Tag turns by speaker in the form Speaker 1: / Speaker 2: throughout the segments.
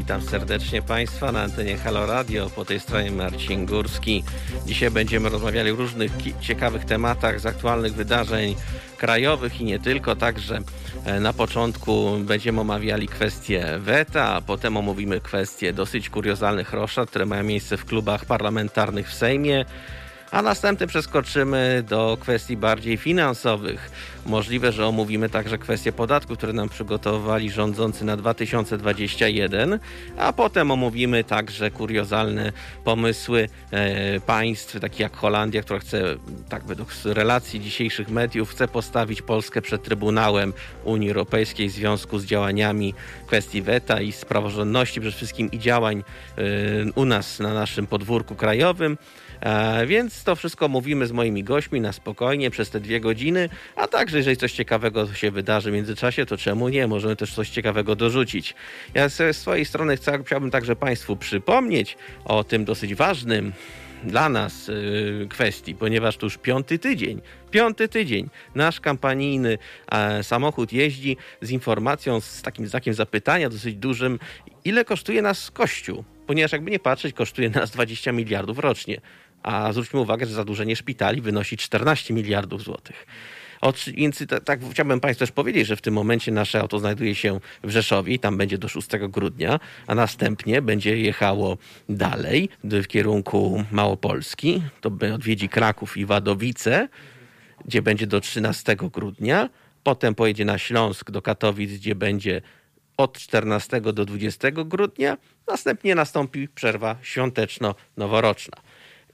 Speaker 1: Witam serdecznie Państwa na antenie Halo Radio. Po tej stronie Marcin Górski. Dzisiaj będziemy rozmawiali o różnych ciekawych tematach z aktualnych wydarzeń krajowych i nie tylko. Także e, na początku będziemy omawiali kwestię weta, a potem omówimy kwestie dosyć kuriozalnych roszad, które mają miejsce w klubach parlamentarnych w Sejmie. A następnie przeskoczymy do kwestii bardziej finansowych. Możliwe, że omówimy także kwestie podatków, które nam przygotowali rządzący na 2021, a potem omówimy także kuriozalne pomysły e, państw, takich jak Holandia, która chce, tak według relacji dzisiejszych mediów, chce postawić Polskę przed Trybunałem Unii Europejskiej w związku z działaniami kwestii weta i z praworządności przede wszystkim i działań e, u nas na naszym podwórku krajowym. E, więc to wszystko mówimy z moimi gośćmi na spokojnie przez te dwie godziny, a także jeżeli coś ciekawego się wydarzy w międzyczasie, to czemu nie? Możemy też coś ciekawego dorzucić. Ja ze swojej strony chciałbym także Państwu przypomnieć o tym dosyć ważnym dla nas y, kwestii, ponieważ to już piąty tydzień, piąty tydzień nasz kampanijny e, samochód jeździ z informacją, z takim znakiem zapytania dosyć dużym, ile kosztuje nas Kościół, ponieważ jakby nie patrzeć, kosztuje nas 20 miliardów rocznie. A zwróćmy uwagę, że zadłużenie szpitali wynosi 14 miliardów złotych. Więc tak chciałbym Państwu też powiedzieć, że w tym momencie nasze auto znajduje się w Rzeszowie i tam będzie do 6 grudnia, a następnie będzie jechało dalej w kierunku Małopolski. To odwiedzi Kraków i Wadowice, gdzie będzie do 13 grudnia. Potem pojedzie na Śląsk do Katowic, gdzie będzie od 14 do 20 grudnia. Następnie nastąpi przerwa świąteczno-noworoczna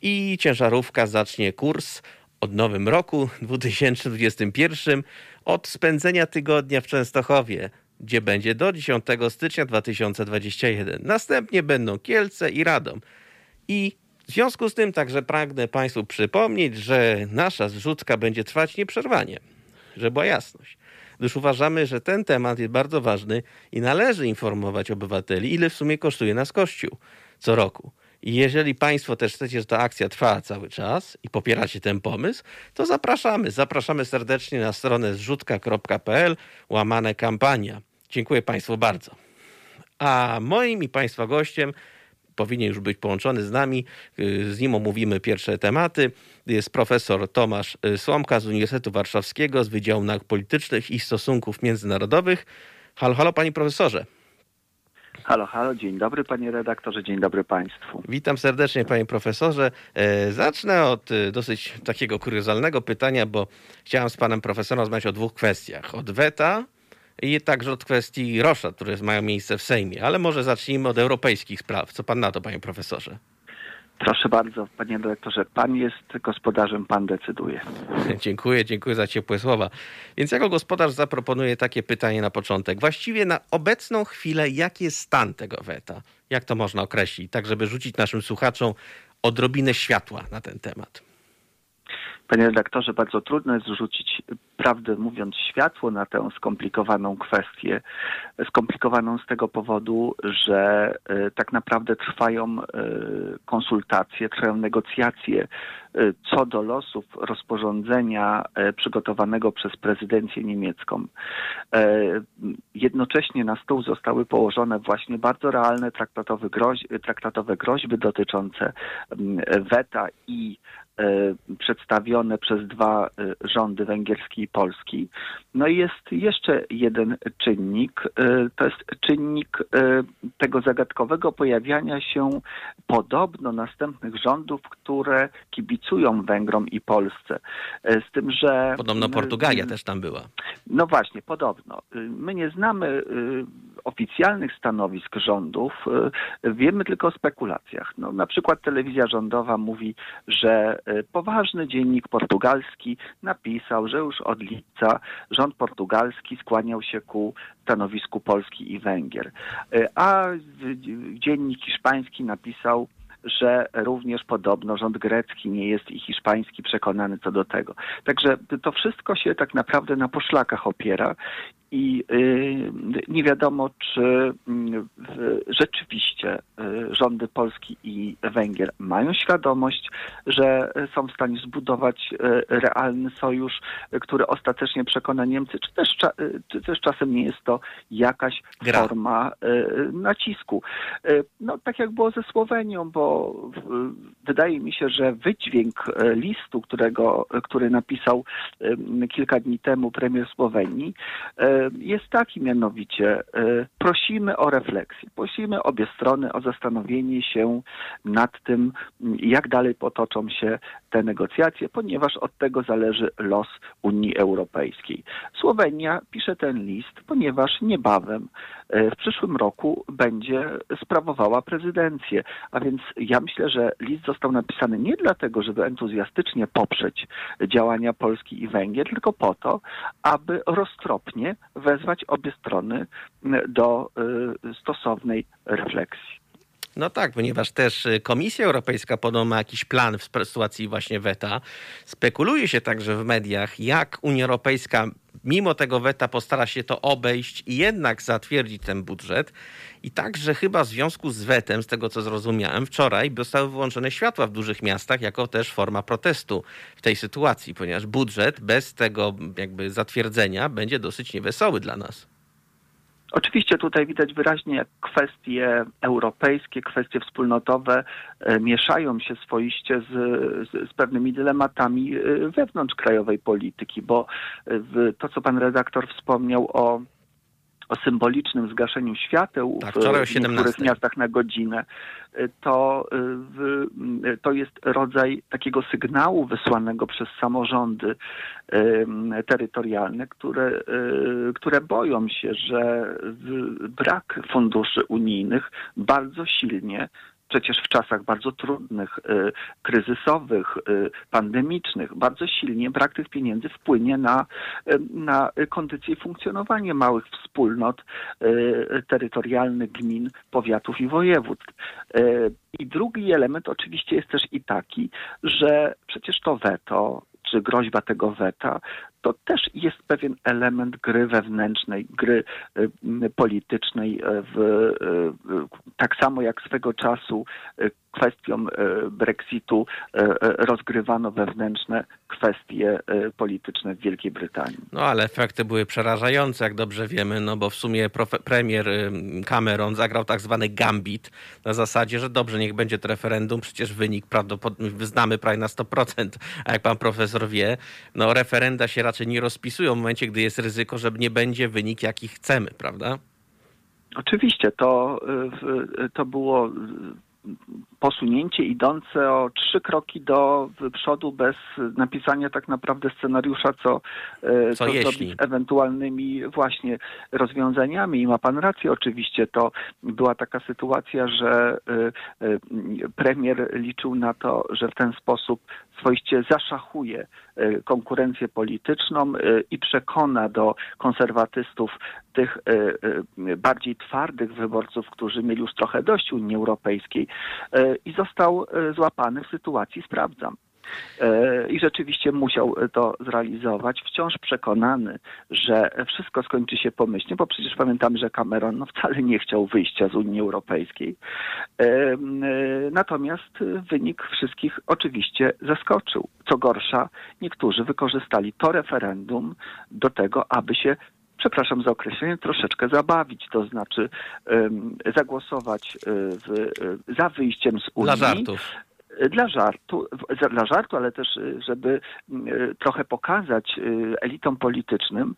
Speaker 1: i ciężarówka zacznie kurs od nowym roku 2021 od spędzenia tygodnia w Częstochowie, gdzie będzie do 10 stycznia 2021. Następnie będą Kielce i Radom. I w związku z tym także pragnę Państwu przypomnieć, że nasza zrzutka będzie trwać nieprzerwanie, żeby była jasność. Gdyż uważamy, że ten temat jest bardzo ważny i należy informować obywateli, ile w sumie kosztuje nas Kościół co roku. I jeżeli Państwo też chcecie, że ta akcja trwa cały czas i popieracie ten pomysł, to zapraszamy. Zapraszamy serdecznie na stronę zrzutka.pl łamane kampania. Dziękuję Państwu bardzo. A moim i Państwa gościem powinien już być połączony z nami. Z nim omówimy pierwsze tematy. Jest profesor Tomasz Słomka z Uniwersytetu Warszawskiego z Wydziału Nauk Politycznych i Stosunków Międzynarodowych. Halo, halo, panie profesorze.
Speaker 2: Halo, halo, dzień dobry panie redaktorze, dzień dobry państwu.
Speaker 1: Witam serdecznie panie profesorze. E, zacznę od e, dosyć takiego kuriozalnego pytania, bo chciałem z panem profesorem rozmawiać o dwóch kwestiach. Od weta i także od kwestii rosza, które mają miejsce w Sejmie. Ale może zacznijmy od europejskich spraw. Co pan na to, panie profesorze?
Speaker 2: Proszę bardzo, panie dyrektorze, pan jest gospodarzem, pan decyduje.
Speaker 1: Dziękuję, dziękuję za ciepłe słowa. Więc jako gospodarz zaproponuję takie pytanie na początek. Właściwie na obecną chwilę, jaki jest stan tego weta? Jak to można określić? Tak, żeby rzucić naszym słuchaczom odrobinę światła na ten temat.
Speaker 2: Panie redaktorze, bardzo trudno jest rzucić, prawdę mówiąc, światło na tę skomplikowaną kwestię. Skomplikowaną z tego powodu, że y, tak naprawdę trwają y, konsultacje, trwają negocjacje y, co do losów rozporządzenia przygotowanego przez prezydencję niemiecką. Jednocześnie na stół zostały położone właśnie bardzo realne traktatowe, groź, traktatowe groźby dotyczące mm, weta i E, przedstawione przez dwa e, rządy węgierski i polski. No i jest jeszcze jeden czynnik, e, to jest czynnik tego zagadkowego pojawiania się podobno następnych rządów, które kibicują Węgrom i Polsce. Z tym, że...
Speaker 1: Podobno Portugalia też tam była.
Speaker 2: No właśnie, podobno. My nie znamy oficjalnych stanowisk rządów, wiemy tylko o spekulacjach. No, na przykład telewizja rządowa mówi, że E, poważny dziennik portugalski napisał, że już od lipca rząd portugalski skłaniał się ku stanowisku Polski i Węgier. E, a dziennik hiszpański napisał, że również podobno rząd grecki nie jest i hiszpański przekonany co do tego. Także to wszystko się tak naprawdę na poszlakach opiera i y, nie wiadomo, czy mm, rzeczywiście y, rządy Polski i Węgier mają świadomość, że są w stanie zbudować y, realny sojusz, który ostatecznie przekona Niemcy, czy też, czy też czasem nie jest to jakaś Gra. forma nacisku. No tak jak było ze Słowenią, bo wydaje mi się, że wydźwięk listu, którego, który napisał kilka dni temu premier Słowenii, jest taki mianowicie, e, prosimy o refleksję, prosimy obie strony o zastanowienie się nad tym, jak dalej potoczą się te negocjacje, ponieważ od tego zależy los Unii Europejskiej. Słowenia pisze ten list, ponieważ niebawem e, w przyszłym roku będzie sprawowała prezydencję. A więc ja myślę, że list został napisany nie dlatego, żeby entuzjastycznie poprzeć działania Polski i Węgier, tylko po to, aby roztropnie wezwać obie strony do y, stosownej refleksji.
Speaker 1: No tak, ponieważ też y, Komisja Europejska podobno ma jakiś plan w sytuacji właśnie weta. Spekuluje się także w mediach, jak Unia Europejska mimo tego weta postara się to obejść i jednak zatwierdzić ten budżet. I także chyba w związku z wetem, z tego co zrozumiałem, wczoraj zostały wyłączone światła w dużych miastach jako też forma protestu w tej sytuacji, ponieważ budżet bez tego jakby zatwierdzenia będzie dosyć niewesoły dla nas.
Speaker 2: Oczywiście tutaj widać wyraźnie, jak kwestie europejskie, kwestie wspólnotowe e, mieszają się swoiście z, z, z pewnymi dylematami e, wewnątrz krajowej polityki, bo e, to, co pan redaktor wspomniał o o symbolicznym zgaszeniu świateł
Speaker 1: tak,
Speaker 2: w niektórych miastach na godzinę, to, w, to jest rodzaj takiego sygnału wysłanego przez samorządy terytorialne, które, które boją się, że brak funduszy unijnych bardzo silnie przecież w czasach bardzo trudnych, y, kryzysowych, y, pandemicznych, bardzo silnie brak tych pieniędzy wpłynie na, y, na kondycję i funkcjonowanie małych wspólnot terytorialnych, gmin, powiatów i województw. I drugi element oczywiście jest też i taki, że przecież to weto czy groźba tego weta, to też jest pewien element gry wewnętrznej, gry y, politycznej, y, w, y, tak samo jak swego czasu kwestią Brexitu rozgrywano wewnętrzne kwestie polityczne w Wielkiej Brytanii.
Speaker 1: No ale efekty były przerażające, jak dobrze wiemy, no bo w sumie premier Cameron zagrał tak zwany gambit na zasadzie, że dobrze, niech będzie to referendum, przecież wynik prawdopodobnie znamy prawie na 100%, a jak pan profesor wie, no referenda się raczej raczej nie rozpisują w momencie, gdy jest ryzyko, że nie będzie wynik, jaki chcemy, prawda?
Speaker 2: Oczywiście, to, y, to było posunięcie idące o trzy kroki do przodu bez napisania tak naprawdę scenariusza, co, e, co, co zrobić z ewentualnymi właśnie rozwiązaniami. I ma pan rację, oczywiście to była taka sytuacja, że e, e, premier liczył na to, że w ten sposób swoiście zaszachuje konkurencję polityczną i przekona do konserwatystów tych bardziej twardych wyborców, którzy mieli już trochę dość Unii Europejskiej, i został e, złapany w sytuacji sprawdzam. E, I rzeczywiście musiał to zrealizować, wciąż przekonany, że wszystko skończy się pomyślnie, bo przecież pamiętamy, że Cameron no, wcale nie chciał wyjścia z Unii Europejskiej. E, natomiast wynik wszystkich oczywiście zaskoczył. Co gorsza, niektórzy wykorzystali to referendum do tego, aby się przepraszam za określenie, troszeczkę zabawić, to znaczy um, zagłosować w, za wyjściem z Unii.
Speaker 1: Dla żartów
Speaker 2: dla żartu, dla żartu, ale też y, żeby y, trochę pokazać y, elitom politycznym,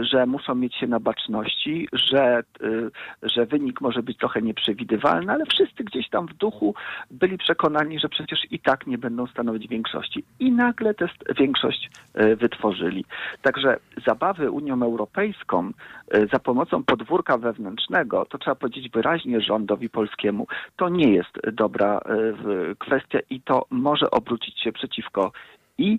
Speaker 2: że muszą mieć się na baczności, że, że wynik może być trochę nieprzewidywalny, ale wszyscy gdzieś tam w duchu byli przekonani, że przecież i tak nie będą stanowić większości. I nagle tę większość wytworzyli. Także zabawy Unią Europejską za pomocą podwórka wewnętrznego, to trzeba powiedzieć wyraźnie rządowi polskiemu, to nie jest dobra kwestia i to może obrócić się przeciwko i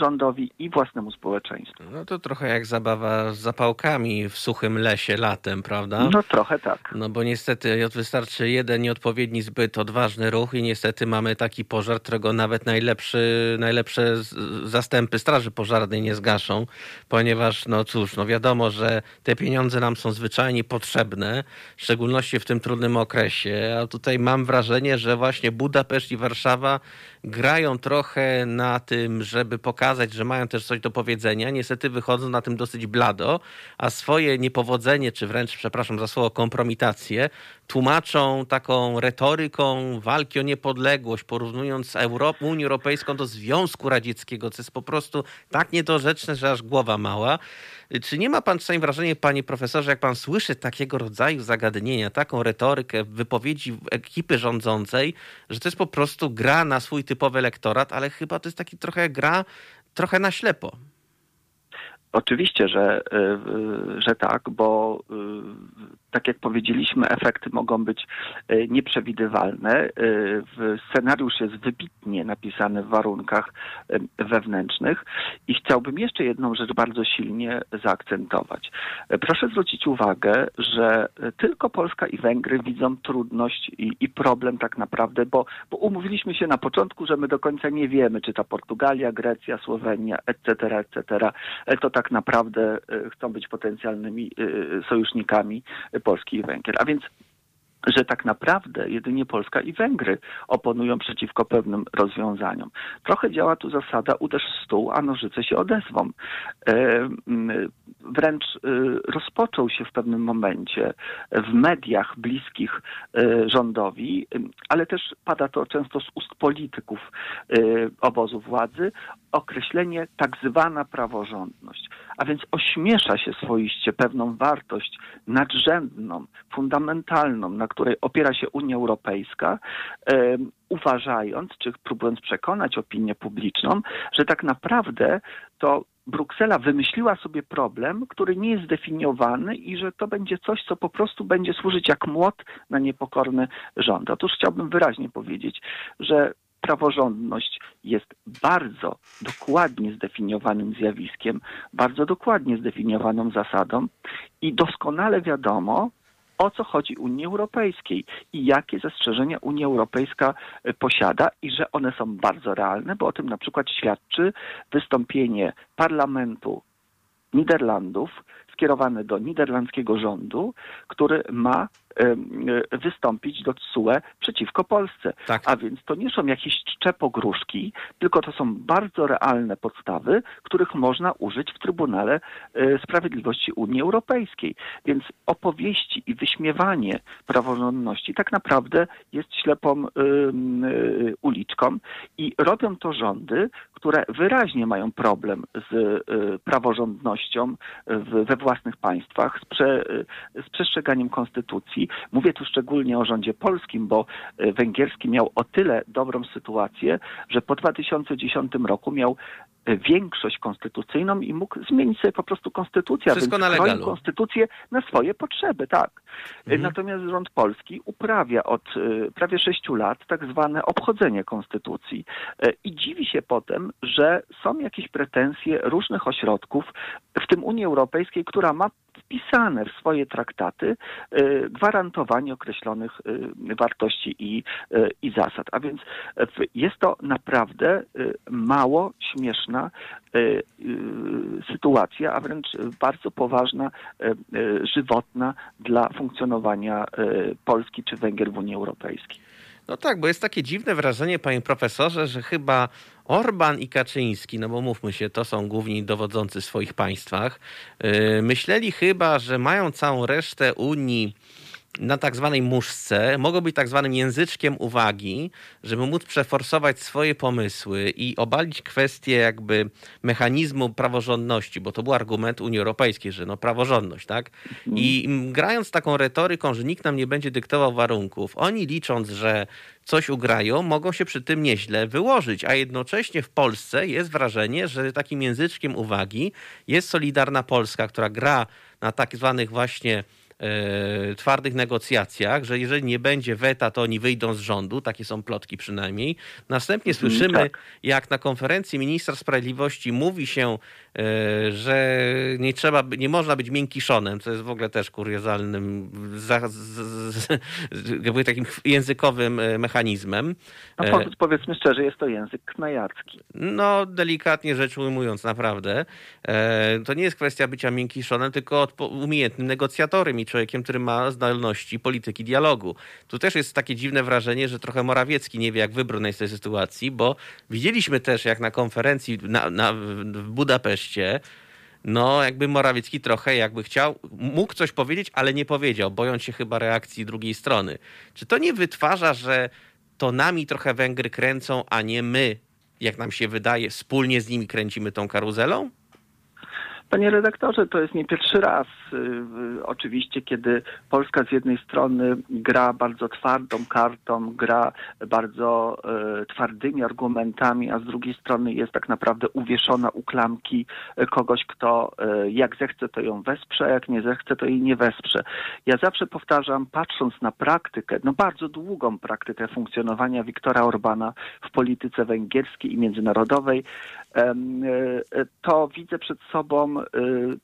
Speaker 2: rządowi i własnemu społeczeństwu.
Speaker 1: No to trochę jak zabawa z zapałkami w suchym lesie latem, prawda?
Speaker 2: No trochę tak.
Speaker 1: No bo niestety wystarczy jeden nieodpowiedni, zbyt odważny ruch i niestety mamy taki pożar, którego nawet najlepszy, najlepsze zastępy Straży Pożarnej nie zgaszą, ponieważ no cóż, no wiadomo, że te pieniądze nam są zwyczajnie potrzebne, w szczególności w tym trudnym okresie, a tutaj mam wrażenie, że właśnie Budapeszt i Warszawa grają trochę na tym, żeby pokazać, że mają też coś do powiedzenia. Niestety wychodzą na tym dosyć blado, a swoje niepowodzenie, czy wręcz, przepraszam za słowo, kompromitację, tłumaczą taką retoryką walki o niepodległość, porównując Europę, Unię Europejską do Związku Radzieckiego, co jest po prostu tak niedorzeczne, że aż głowa mała. Czy nie ma pan czasami wrażenia, panie profesorze, jak pan słyszy takiego rodzaju zagadnienia, taką retorykę wypowiedzi ekipy rządzącej, że to jest po prostu gra na swój typowy elektorat, ale chyba to jest taki trochę gra trochę na ślepo.
Speaker 2: Oczywiście, że, y, że tak, bo y, tak jak powiedzieliśmy, efekty mogą być y, nieprzewidywalne. Scenariusz jest wybitnie napisany w warunkach wewnętrznych i chciałbym jeszcze jedną rzecz bardzo silnie zaakcentować. Proszę zwrócić uwagę, że tylko Polska i Węgry widzą trudność i, i problem tak naprawdę, bo, bo umówiliśmy się na początku, że my do końca nie wiemy, czy ta Portugalia, Grecja, Słowenia, etc., etc., to tak naprawdę e, chcą być potencjalnymi e, sojusznikami Polski i Węgier. A więc że tak naprawdę jedynie Polska i Węgry oponują przeciwko pewnym rozwiązaniom. Trochę działa tu zasada uderz w stół, a nożyce się odezwą. Wręcz e, rozpoczął się w pewnym momencie w mediach bliskich e, rządowi, ale też pada to często z ust polityków obozu władzy, określenie tak zwana praworządność. A więc ośmiesza się swoiście pewną wartość nadrzędną, fundamentalną, na której opiera się Unia Europejska, uważając, czy próbując przekonać opinię publiczną, że tak naprawdę to Bruksela wymyśliła sobie problem, który nie jest zdefiniowany i że to będzie coś, co po prostu będzie służyć jak młot na niepokorny rząd. Otóż chciałbym wyraźnie powiedzieć, że praworządność jest bardzo dokładnie zdefiniowanym zjawiskiem, bardzo dokładnie zdefiniowaną zasadą i doskonale wiadomo, o co chodzi Unii Europejskiej i jakie zastrzeżenia Unia Europejska e, posiada i że one są bardzo realne, bo o tym na przykład świadczy wystąpienie parlamentu Niderlandów skierowane do niderlandzkiego rządu, który ma wystąpić do TSUE przeciwko Polsce. Tak. A więc to nie są jakieś czczepogróżki, tylko to są bardzo realne podstawy, których można użyć w Trybunale e, Sprawiedliwości Unii Europejskiej. Więc opowieści i wyśmiewanie praworządności tak naprawdę jest ślepą e, uliczką i robią to rządy, które wyraźnie mają problem z praworządnością we własnych państwach, z, prze, z przestrzeganiem konstytucji, Mówię tu szczególnie o rządzie polskim, bo e, węgierski miał o tyle dobrą sytuację, że po 2010 roku miał e, większość konstytucyjną i mógł zmienić sobie po prostu konstytucję,
Speaker 1: Wszystko więc
Speaker 2: na konstytucję na swoje potrzeby, tak. E, mhm. Natomiast rząd polski uprawia od prawie sześciu lat tak zwane obchodzenie konstytucji i dziwi się potem, że są jakieś pretensje różnych ośrodków, w tym Unii Europejskiej, która ma wpisane w swoje traktaty y, gwarantowanie określonych y, wartości i, y, i zasad. A więc jest to naprawdę mało śmieszna sytuacja, a wręcz bardzo poważna, żywotna dla funkcjonowania Polski czy Węgier w Unii Europejskiej.
Speaker 1: No tak, bo jest takie dziwne wrażenie, panie profesorze, że chyba Orban i Kaczyński, no bo mówmy się, to są główni dowodzący w swoich państwach, yy, myśleli chyba, że mają całą resztę Unii na tak zwanej muszce, mogą być tak zwanym języczkiem uwagi, żeby móc przeforsować swoje pomysły i obalić kwestię jakby mechanizmu praworządności, bo to był argument Unii Europejskiej, że no praworządność, tak? I grając taką retoryką, że nikt nam nie będzie dyktował warunków, oni licząc, że coś ugrają, mogą się przy tym nieźle wyłożyć, a jednocześnie w Polsce jest wrażenie, że takim języczkiem uwagi jest Solidarna Polska, która gra na tak zwanych właśnie twardych negocjacjach, że jeżeli nie będzie weta, to oni wyjdą z rządu, takie są plotki przynajmniej. Następnie mhm, słyszymy, tak. jak na konferencji ministra sprawiedliwości mówi się, e, że nie trzeba, nie można być miękkiszonem, co jest w ogóle też kuriozalnym, za, z, z, z, takim językowym e, mechanizmem.
Speaker 2: No, powiedzmy szczerze, jest to język knajacki.
Speaker 1: No, delikatnie rzecz ujmując, naprawdę. To nie jest kwestia bycia miękkiszonem, tylko umiejętnym negocjatorem i człowiekiem, który ma zdolności polityki dialogu. Tu też jest takie dziwne wrażenie, że trochę Morawiecki nie wie, jak wybrnąć z tej sytuacji, bo widzieliśmy też, jak na konferencji na, na, w Budapeszcie no jakby Morawiecki trochę jakby chciał, mógł coś powiedzieć, ale nie powiedział, bojąc się chyba reakcji drugiej strony. Czy to nie wytwarza, że to nami trochę Węgry kręcą, a nie my, jak nam się wydaje, wspólnie z nimi kręcimy tą karuzelą?
Speaker 2: Panie redaktorze, to jest nie pierwszy raz. Y, y, oczywiście, kiedy Polska z jednej strony gra bardzo twardą kartą, gra bardzo y, twardymi argumentami, a z drugiej strony jest tak naprawdę uwieszona u klamki kogoś, kto jak zechce, to ją wesprze, jak nie zechce, to jej nie wesprze. Ja zawsze powtarzam, patrząc na praktykę, no bardzo długą praktykę funkcjonowania Wiktora Orbana w polityce węgierskiej i międzynarodowej, to widzę przed sobą Y,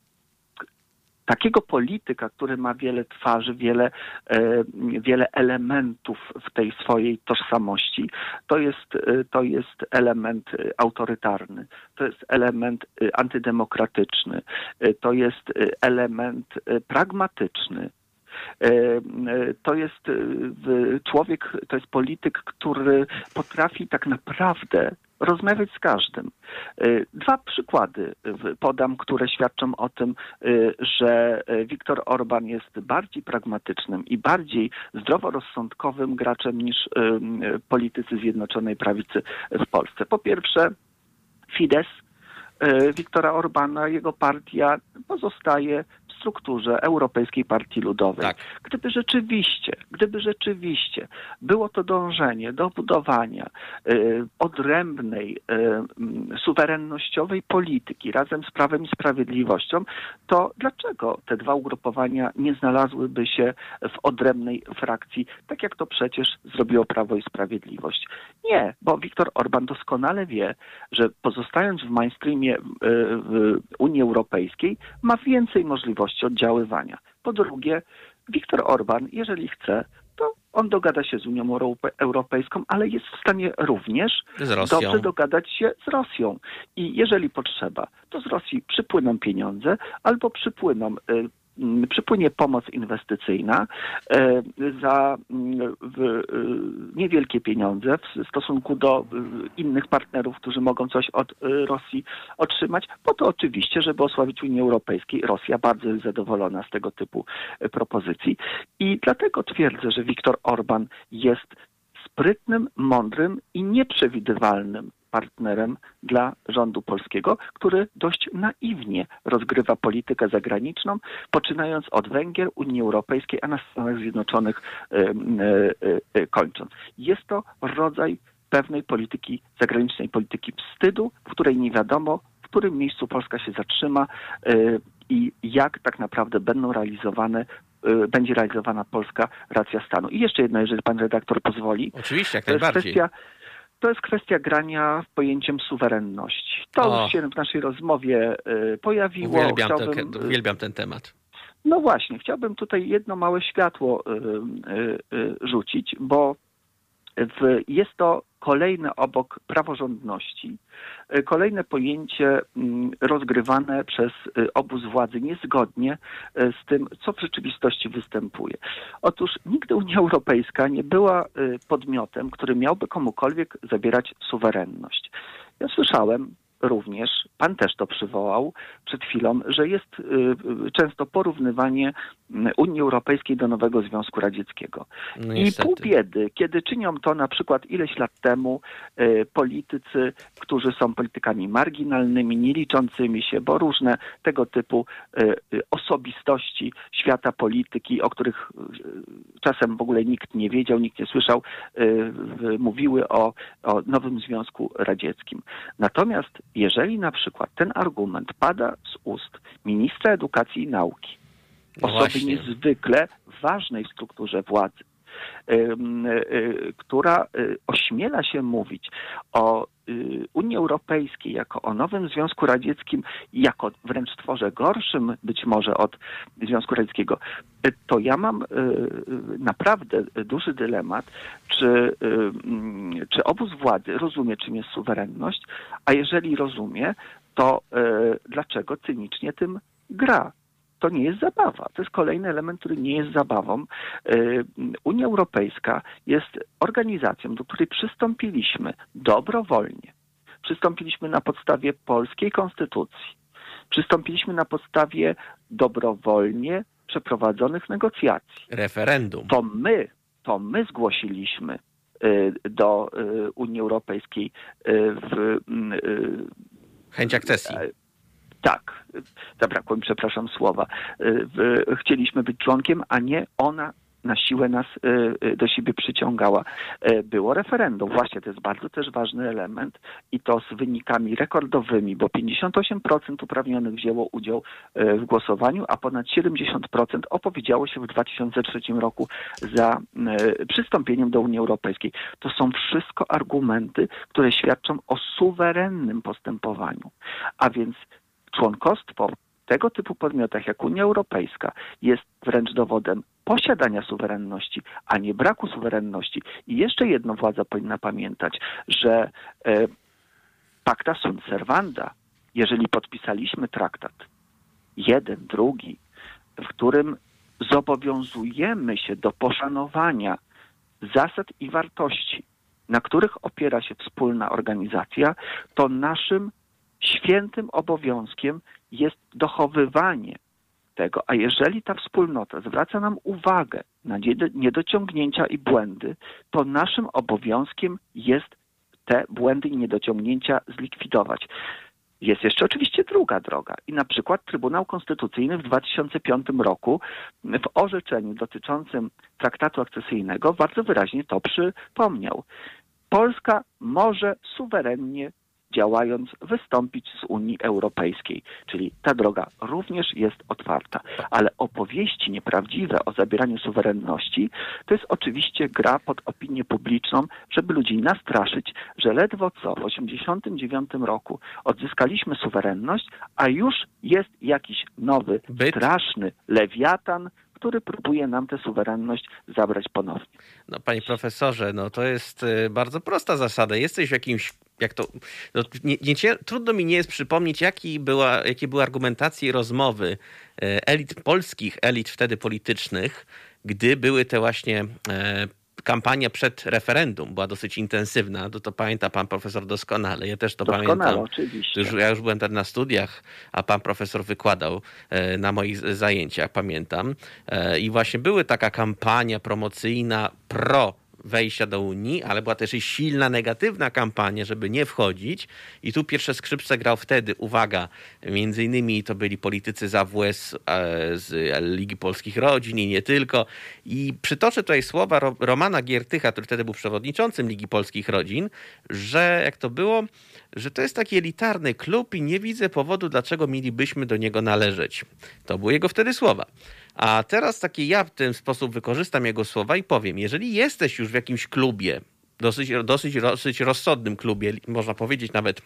Speaker 2: takiego polityka, który ma wiele twarzy, wiele, wiele elementów w tej swojej tożsamości, to jest, to jest element autorytarny, to jest element antydemokratyczny, to jest element pragmatyczny. To jest człowiek, to jest polityk, który potrafi tak naprawdę rozmawiać z każdym. Y, dwa przykłady podam, które świadczą o tym, y, że Viktor Orban jest bardziej pragmatycznym i bardziej zdroworozsądkowym graczem niż y, politycy Zjednoczonej Prawicy w Polsce. Po pierwsze, Fidesz Viktora Orbana, jego partia pozostaje strukturze Europejskiej Partii Ludowej. Tak. Gdyby rzeczywiście, gdyby rzeczywiście było to dążenie do budowania y, odrębnej, y, suwerennościowej polityki razem z Prawem i Sprawiedliwością, to dlaczego te dwa ugrupowania nie znalazłyby się w odrębnej frakcji, tak jak to przecież zrobiło Prawo i Sprawiedliwość? Nie, bo Viktor Orban doskonale wie, że pozostając w mainstreamie y, Unii Europejskiej ma więcej możliwości oddziaływania. Po drugie, Viktor Orban, jeżeli chce, to on dogada się z Unią Europejską, ale jest w stanie również dobrze dogadać się z Rosją. I jeżeli potrzeba, to z Rosji przypłyną pieniądze albo przypłyną y, przypłynie pomoc inwestycyjna e, za mm, e, niewielkie pieniądze w stosunku do e, innych partnerów, którzy mogą coś od Rosji otrzymać, po to oczywiście, żeby osłabić Unię Europejską. Rosja bardzo jest zadowolona z tego typu propozycji i dlatego twierdzę, że Viktor Orban jest sprytnym, mądrym i nieprzewidywalnym partnerem dla rządu polskiego, który dość naiwnie rozgrywa politykę zagraniczną, poczynając od Węgier, Unii Europejskiej, a na Stanach Zjednoczonych y, y, kończąc. Jest to rodzaj pewnej polityki zagranicznej, polityki wstydu, w której nie wiadomo, w którym miejscu Polska się zatrzyma i jak tak naprawdę będą realizowane będzie realizowana polska racja stanu. I jeszcze jedno, jeżeli pan redaktor pozwoli.
Speaker 1: Oczywiście, jak najbardziej.
Speaker 2: Kwestia, to jest kwestia grania pojęciem suwerenności. To o. już się w naszej rozmowie y, pojawiło.
Speaker 1: Uwielbiam, Chciałbym, ten, uwielbiam ten temat.
Speaker 2: No właśnie, chciałbym tutaj jedno małe światło y, y, rzucić, bo w, jest to kolejne obok praworządności, e, kolejne pojęcie mm, rozgrywane przez e, obóz władzy niezgodnie e, z tym, co w rzeczywistości występuje. Otóż nigdy Unia Europejska nie była podmiotem, który miałby komukolwiek zabierać suwerenność. Ja słyszałem również, pan też to przywołał przed chwilą, że jest y, y, często porównywanie mm, Unii Europejskiej do nowego Związku Radzieckiego. No I pół biedy, kiedy czynią to na przykład ileś lat temu y, politycy, którzy są politykami marginalnymi, nie liczącymi się, bo różne tego typu osobistości świata polityki, o których czasem w ogóle nikt nie wiedział, nikt nie słyszał, mówiły o, o nowym Związku Radzieckim. Natomiast jeżeli na przykład ten argument pada z ust ministra edukacji i nauki, No osoby niezwykle ważnej w strukturze władzy. Która ośmiela się mówić o Y, Unii Europejskiej jako o nowym Związku Radzieckim, jako wręcz tworze gorszym być może od Związku Radzieckiego, y, to ja mam y, naprawdę duży dylemat, czy, mm, czy obóz władzy rozumie, czym jest suwerenność, a jeżeli rozumie, to dlaczego cynicznie tym gra? To nie jest zabawa. To jest kolejny element, który nie jest zabawą. Y, Unia Europejska jest organizacją, do której przystąpiliśmy dobrowolnie. Przystąpiliśmy na podstawie polskiej konstytucji. Przystąpiliśmy na podstawie dobrowolnie przeprowadzonych negocjacji.
Speaker 1: Referendum.
Speaker 2: To my, to my zgłosiliśmy y, do y, Unii Europejskiej w
Speaker 1: chęć akcesji
Speaker 2: tak, zabrakło mi, przepraszam, słowa. Y, chcieliśmy być członkiem, a nie ona na siłę nas y, y, do siebie przyciągała. Było referendum, właśnie to jest bardzo też ważny element i to z wynikami rekordowymi, bo 58% uprawnionych wzięło udział w głosowaniu, a ponad 70% opowiedziało się w 2003 roku za przystąpieniem do Unii Europejskiej. To są wszystko argumenty, które świadczą o suwerennym postępowaniu. A więc członkostwo w tego typu podmiotach jak Unia Europejska jest wręcz dowodem posiadania suwerenności, a nie braku suwerenności. I jeszcze jedno władza powinna pamiętać, że e, pacta sunt servanda, jeżeli podpisaliśmy traktat, jeden, drugi, w którym zobowiązujemy się do poszanowania zasad i wartości, na których opiera się wspólna organizacja, to naszym świętym obowiązkiem jest dochowywanie tego, a jeżeli ta wspólnota zwraca nam uwagę na niedociągnięcia i błędy, to naszym obowiązkiem jest te błędy i niedociągnięcia zlikwidować. Jest jeszcze oczywiście druga droga i na przykład Trybunał Konstytucyjny w 2005 roku w orzeczeniu dotyczącym traktatu akcesyjnego bardzo wyraźnie to przypomniał. Polska może suwerennie działając, wystąpić z Unii Europejskiej. Czyli ta droga również jest otwarta. Ale opowieści nieprawdziwe o zabieraniu suwerenności to jest oczywiście gra pod opinię publiczną, żeby ludzi nastraszyć, że ledwo co w 1989 roku odzyskaliśmy suwerenność, a już jest jakiś nowy, Byt. straszny lewiatan, który próbuje nam tę suwerenność zabrać ponownie.
Speaker 1: No, panie profesorze, no to jest y, bardzo prosta zasada. Jesteś w jakimś jak to, no, nie, nie, trudno mi nie jest przypomnieć, jaki była, jakie były argumentacje rozmowy e, elit polskich, elit wtedy politycznych, gdy były te właśnie e, kampania przed referendum była dosyć intensywna, to, to pamięta pan profesor doskonale. Ja też to
Speaker 2: doskonale,
Speaker 1: pamiętam.
Speaker 2: oczywiście. Już,
Speaker 1: ja już byłem tam na studiach, a pan profesor wykładał e, na moich zajęciach, pamiętam. I właśnie były taka kampania promocyjna pro wejścia do Unii, ale była też i silna negatywna kampania, żeby nie wchodzić. I tu pierwsze skrzypce grał wtedy, uwaga, między innymi to byli politycy z AWS, e, z Ligi Polskich Rodzin i nie tylko. I przytoczę tutaj słowa Romana Giertycha, który wtedy był przewodniczącym Ligi Polskich Rodzin, że jak to było, że to jest taki elitarny klub i nie widzę powodu, dlaczego mielibyśmy do niego należeć. To były jego wtedy słowa. A teraz taki ja w ten sposób wykorzystam jego słowa i powiem, jeżeli jesteś już w jakimś klubie, dosyć, dosyć, dosyć rozsądnym klubie, można powiedzieć nawet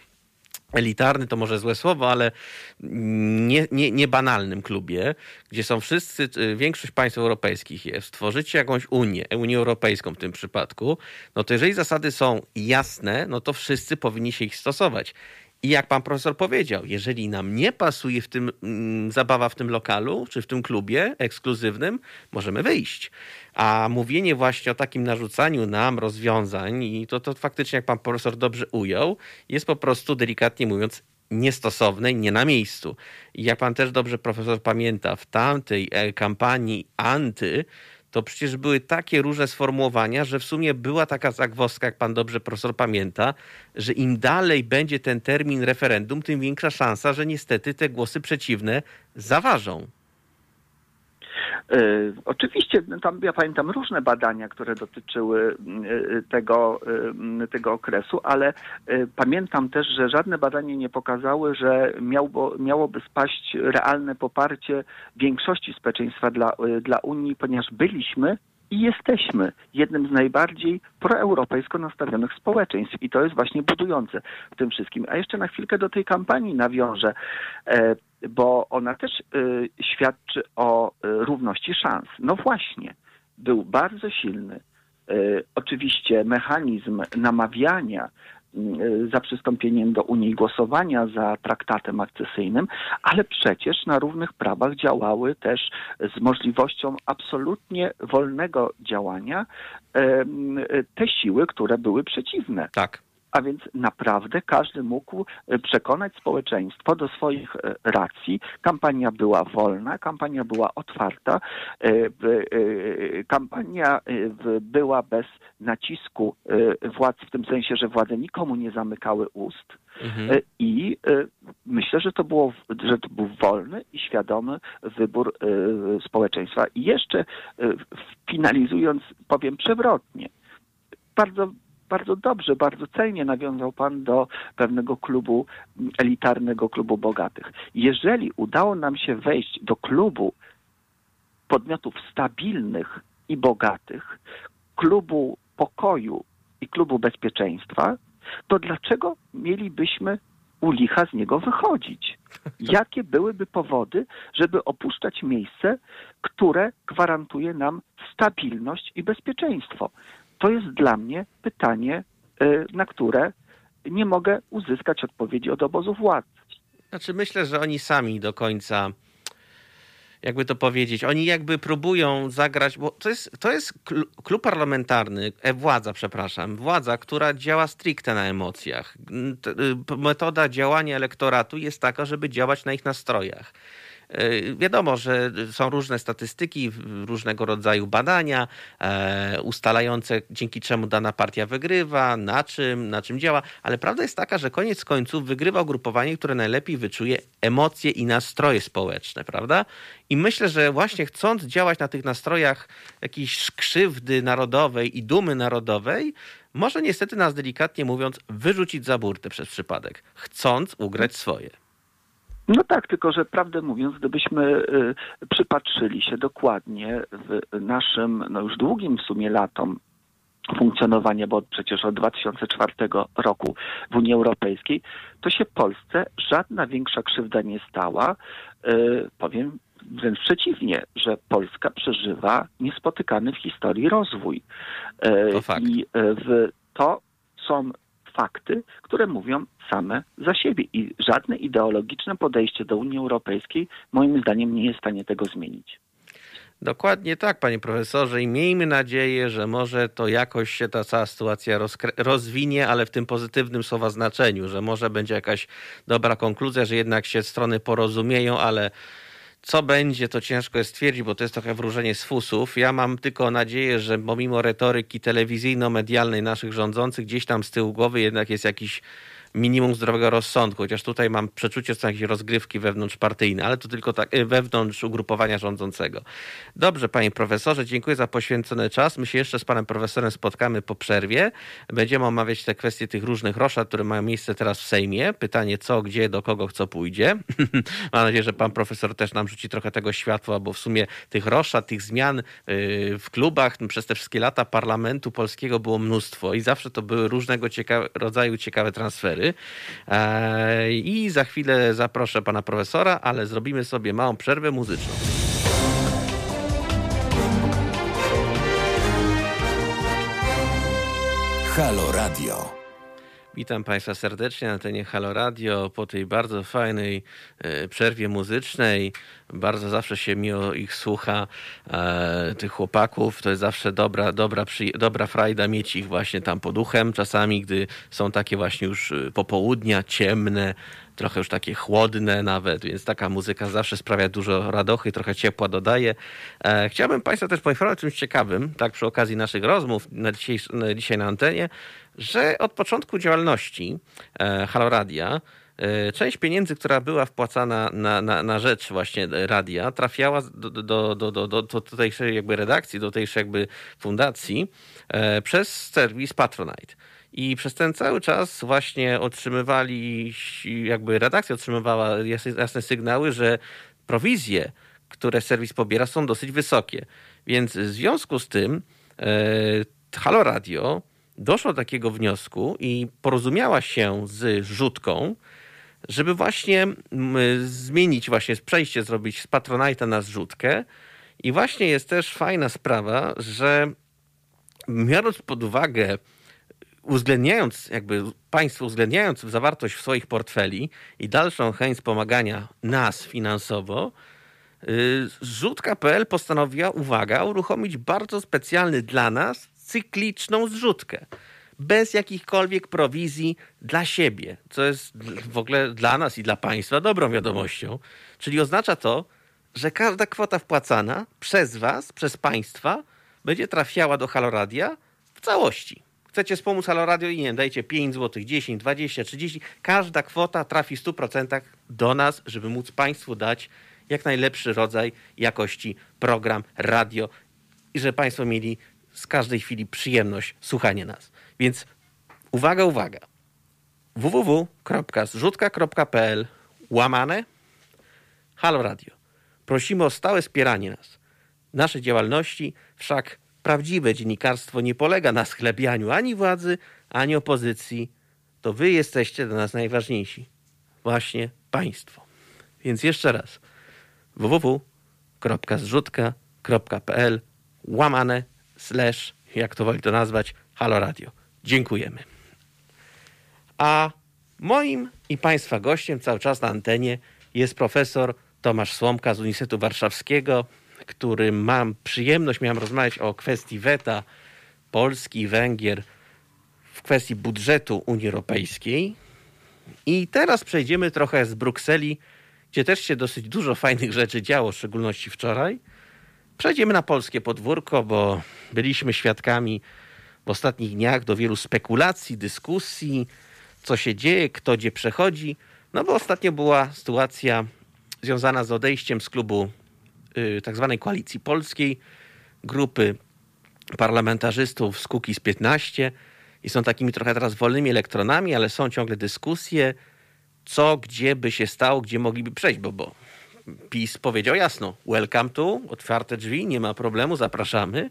Speaker 1: elitarny to może złe słowo, ale nie, nie, nie banalnym klubie, gdzie są wszyscy, y, większość państw europejskich jest, tworzycie jakąś Unię, Unię Europejską w tym przypadku, no to jeżeli zasady są jasne, no to wszyscy powinni się ich stosować. I jak pan profesor powiedział, jeżeli nam nie pasuje w tym mm, zabawa w tym lokalu czy w tym klubie ekskluzywnym, możemy wyjść. A mówienie właśnie o takim narzucaniu nam rozwiązań, i to, to faktycznie, jak pan profesor dobrze ujął, jest po prostu delikatnie mówiąc niestosowne, nie na miejscu. I jak pan też dobrze profesor pamięta, w tamtej e, kampanii anty to przecież były takie różne sformułowania, że w sumie była taka zagwozdka, jak pan dobrze profesor pamięta, że im dalej będzie ten termin referendum, tym większa szansa, że niestety te głosy przeciwne zaważą.
Speaker 2: Y, oczywiście, tam ja pamiętam różne badania, które dotyczyły y, tego, y, tego okresu, ale pamiętam też, że żadne badanie nie pokazały, że miało, miałoby spaść realne poparcie większości społeczeństwa dla, dla Unii, ponieważ byliśmy i jesteśmy jednym z najbardziej proeuropejsko nastawionych społeczeństw i to jest właśnie budujące w tym wszystkim. A jeszcze na chwilkę do tej kampanii nawiążę, e, bo ona też e, świadczy o e, równości szans. No właśnie, był bardzo silny oczywiście mechanizm namawiania za przystąpieniem do Unii, głosowania za traktatem akcesyjnym, ale przecież na równych prawach działały też z możliwością absolutnie wolnego działania te siły, które były przeciwne.
Speaker 1: Tak.
Speaker 2: A więc naprawdę każdy mógł e, przekonać społeczeństwo do swoich e, racji. Kampania była wolna, kampania była otwarta, e, kampania była bez nacisku władz, w tym sensie, że władze nikomu nie zamykały ust. Mhm. I myślę, że to, było, że to był wolny i świadomy wybór społeczeństwa. I jeszcze finalizując, powiem przewrotnie. Bardzo bardzo dobrze, bardzo celnie nawiązał Pan do pewnego klubu, elitarnego klubu bogatych. Jeżeli udało nam się wejść do klubu podmiotów stabilnych i bogatych, klubu pokoju i klubu bezpieczeństwa, to dlaczego mielibyśmy u licha z niego wychodzić? Jakie byłyby powody, żeby opuszczać miejsce, które gwarantuje nam stabilność i bezpieczeństwo? To jest dla mnie pytanie, y, na które nie mogę uzyskać odpowiedzi od obozu władzy.
Speaker 1: Znaczy myślę, że oni sami do końca jakby to powiedzieć, oni jakby próbują zagrać, bo to jest, to jest klub parlamentarny, e, władza, przepraszam, władza, która działa stricte na emocjach. Y, metoda działania elektoratu jest taka, żeby działać na ich nastrojach. E, wiadomo, że są różne statystyki, różnego rodzaju badania e, ustalające, dzięki czemu dana partia wygrywa, na czym, na czym działa, ale prawda jest taka, że koniec końców wygrywa ugrupowanie, które najlepiej wyczuje emocje i nastroje społeczne, prawda? I myślę, że właśnie chcąc działać na tych nastrojach jakiejś krzywdy narodowej i dumy narodowej, może niestety nas delikatnie mówiąc wyrzucić za burtę przez przypadek, chcąc ugrać swoje.
Speaker 2: No tak, tylko że prawdę mówiąc, gdybyśmy y, przypatrzyli się dokładnie w naszym, no już długim w sumie latom funkcjonowania, bo przecież od 2004 roku w Unii Europejskiej, to się Polsce żadna większa krzywda nie stała. Y, powiem wręcz przeciwnie, że Polska przeżywa niespotykany w historii rozwój.
Speaker 1: Y, to fakt.
Speaker 2: I w to są fakty, które mówią same za siebie i żadne ideologiczne podejście do Unii Europejskiej moim zdaniem nie jest w stanie tego zmienić.
Speaker 1: Dokładnie tak, panie profesorze, i miejmy nadzieję, że może to jakoś się ta cała sytuacja rozwinie, ale w tym pozytywnym słowa znaczeniu, że może będzie jakaś dobra konkluzja, że jednak się strony porozumieją, ale co będzie, to ciężko jest stwierdzić, bo to jest trochę wróżenie z fusów. Ja mam tylko nadzieję, że pomimo retoryki telewizyjno-medialnej naszych rządzących, gdzieś tam z tyłu głowy jednak jest jakiś minimum zdrowego rozsądku, chociaż tutaj mam przeczucie, że są jakieś rozgrywki wewnątrzpartyjne, ale to tylko tak, y, wewnątrz ugrupowania rządzącego. Dobrze, panie profesorze, dziękuję za poświęcony czas. My się jeszcze z panem profesorem spotkamy po przerwie. Będziemy omawiać te kwestie tych różnych roszad, które mają miejsce teraz w Sejmie. Pytanie co, gdzie, do kogo, co pójdzie. mam nadzieję, że pan profesor też nam rzuci trochę tego światła, bo w sumie tych roszad, tych zmian y, w klubach przez te wszystkie lata parlamentu polskiego było mnóstwo i zawsze to były różnego ciekawe, rodzaju ciekawe transfery. E, I za chwilę zaproszę pana profesora, ale zrobimy sobie małą przerwę muzyczną. Halo Radio. Witam Państwa serdecznie na antenie Halo Radio po tej bardzo fajnej e, przerwie muzycznej. Bardzo zawsze się miło ich słucha, e, tych chłopaków. To jest zawsze dobra, dobra, dobra frajda mieć ich właśnie tam pod uchem. Czasami, gdy są takie właśnie już e, popołudnia, ciemne, trochę już takie chłodne nawet, więc taka muzyka zawsze sprawia dużo radochy, trochę ciepła dodaje. Chciałbym Państwa też poinformować o czymś ciekawym, tak przy okazji naszych rozmów na dzisiaj, na dzisiaj na antenie, że od początku działalności e, Halo Radia E, część pieniędzy, która była wpłacana na, na, na rzecz właśnie radia, trafiała do, do, do, do, do, do jakby redakcji, do tejże jakby fundacji e, przez serwis Patronite. I przez ten cały czas właśnie otrzymywali, jakby redakcja otrzymywała jasne, sygnały, że prowizje, które serwis pobiera, są dosyć wysokie. Więc w związku z tym Halo Radio doszło do takiego wniosku i porozumiała się z rzutką, żeby właśnie zmienić właśnie przejście, zrobić z Patronite'a na zrzutkę. I właśnie jest też fajna sprawa, że biorąc pod uwagę, uwzględniając, jakby państwo uwzględniając zawartość w swoich portfeli i dalszą chęć pomagania nas finansowo, y, zrzutka.pl postanowiła, uwaga, uruchomić bardzo specjalny dla nas cykliczną zrzutkę bez jakichkolwiek prowizji dla siebie, co jest w ogóle dla nas i dla państwa dobrą wiadomością. Czyli oznacza to, że każda kwota wpłacana przez was, przez państwa, będzie trafiała do Haloradia w całości. Chcecie wspomóc Haloradio i nie dajcie 5 zł, 10, 20, 30. Każda kwota trafi w 100% do nas, żeby móc państwu dać jak najlepszy rodzaj jakości program, radio i żeby państwo mieli z każdej chwili przyjemność słuchania nas. Więc uwaga, uwaga. www.zrzutka.pl łamane Halo Radio. Prosimy o stałe wspieranie nas. Nasze działalności, wszak prawdziwe dziennikarstwo nie polega na schlebianiu ani władzy, ani opozycji. To wy jesteście dla nas najważniejsi. Właśnie państwo. Więc jeszcze raz www.zrzutka.pl łamane slash, jak to woli to nazwać, Halo Radio. Dziękujemy. A moim i Państwa gościem cały czas na antenie jest profesor Tomasz Słomka z Uniwersytetu Warszawskiego, którym mam przyjemność, miałem rozmawiać o kwestii weta Polski i Węgier w kwestii budżetu Unii Europejskiej. I teraz przejdziemy trochę z Brukseli, gdzie też się dosyć dużo fajnych rzeczy działo, w szczególności wczoraj. Przejdziemy na polskie podwórko, bo byliśmy świadkami w ostatnich dniach do wielu spekulacji, dyskusji, co się dzieje, kto gdzie przechodzi. No bo ostatnio była sytuacja związana z odejściem z klubu y, tak zwanej Koalicji Polskiej, grupy parlamentarzystów z Kukiz 15 i są takimi trochę teraz wolnymi elektronami, ale są ciągle dyskusje, co, gdzie by się stało, gdzie mogliby przejść, bo, bo PiS powiedział jasno, welcome to, otwarte drzwi, nie ma problemu, zapraszamy.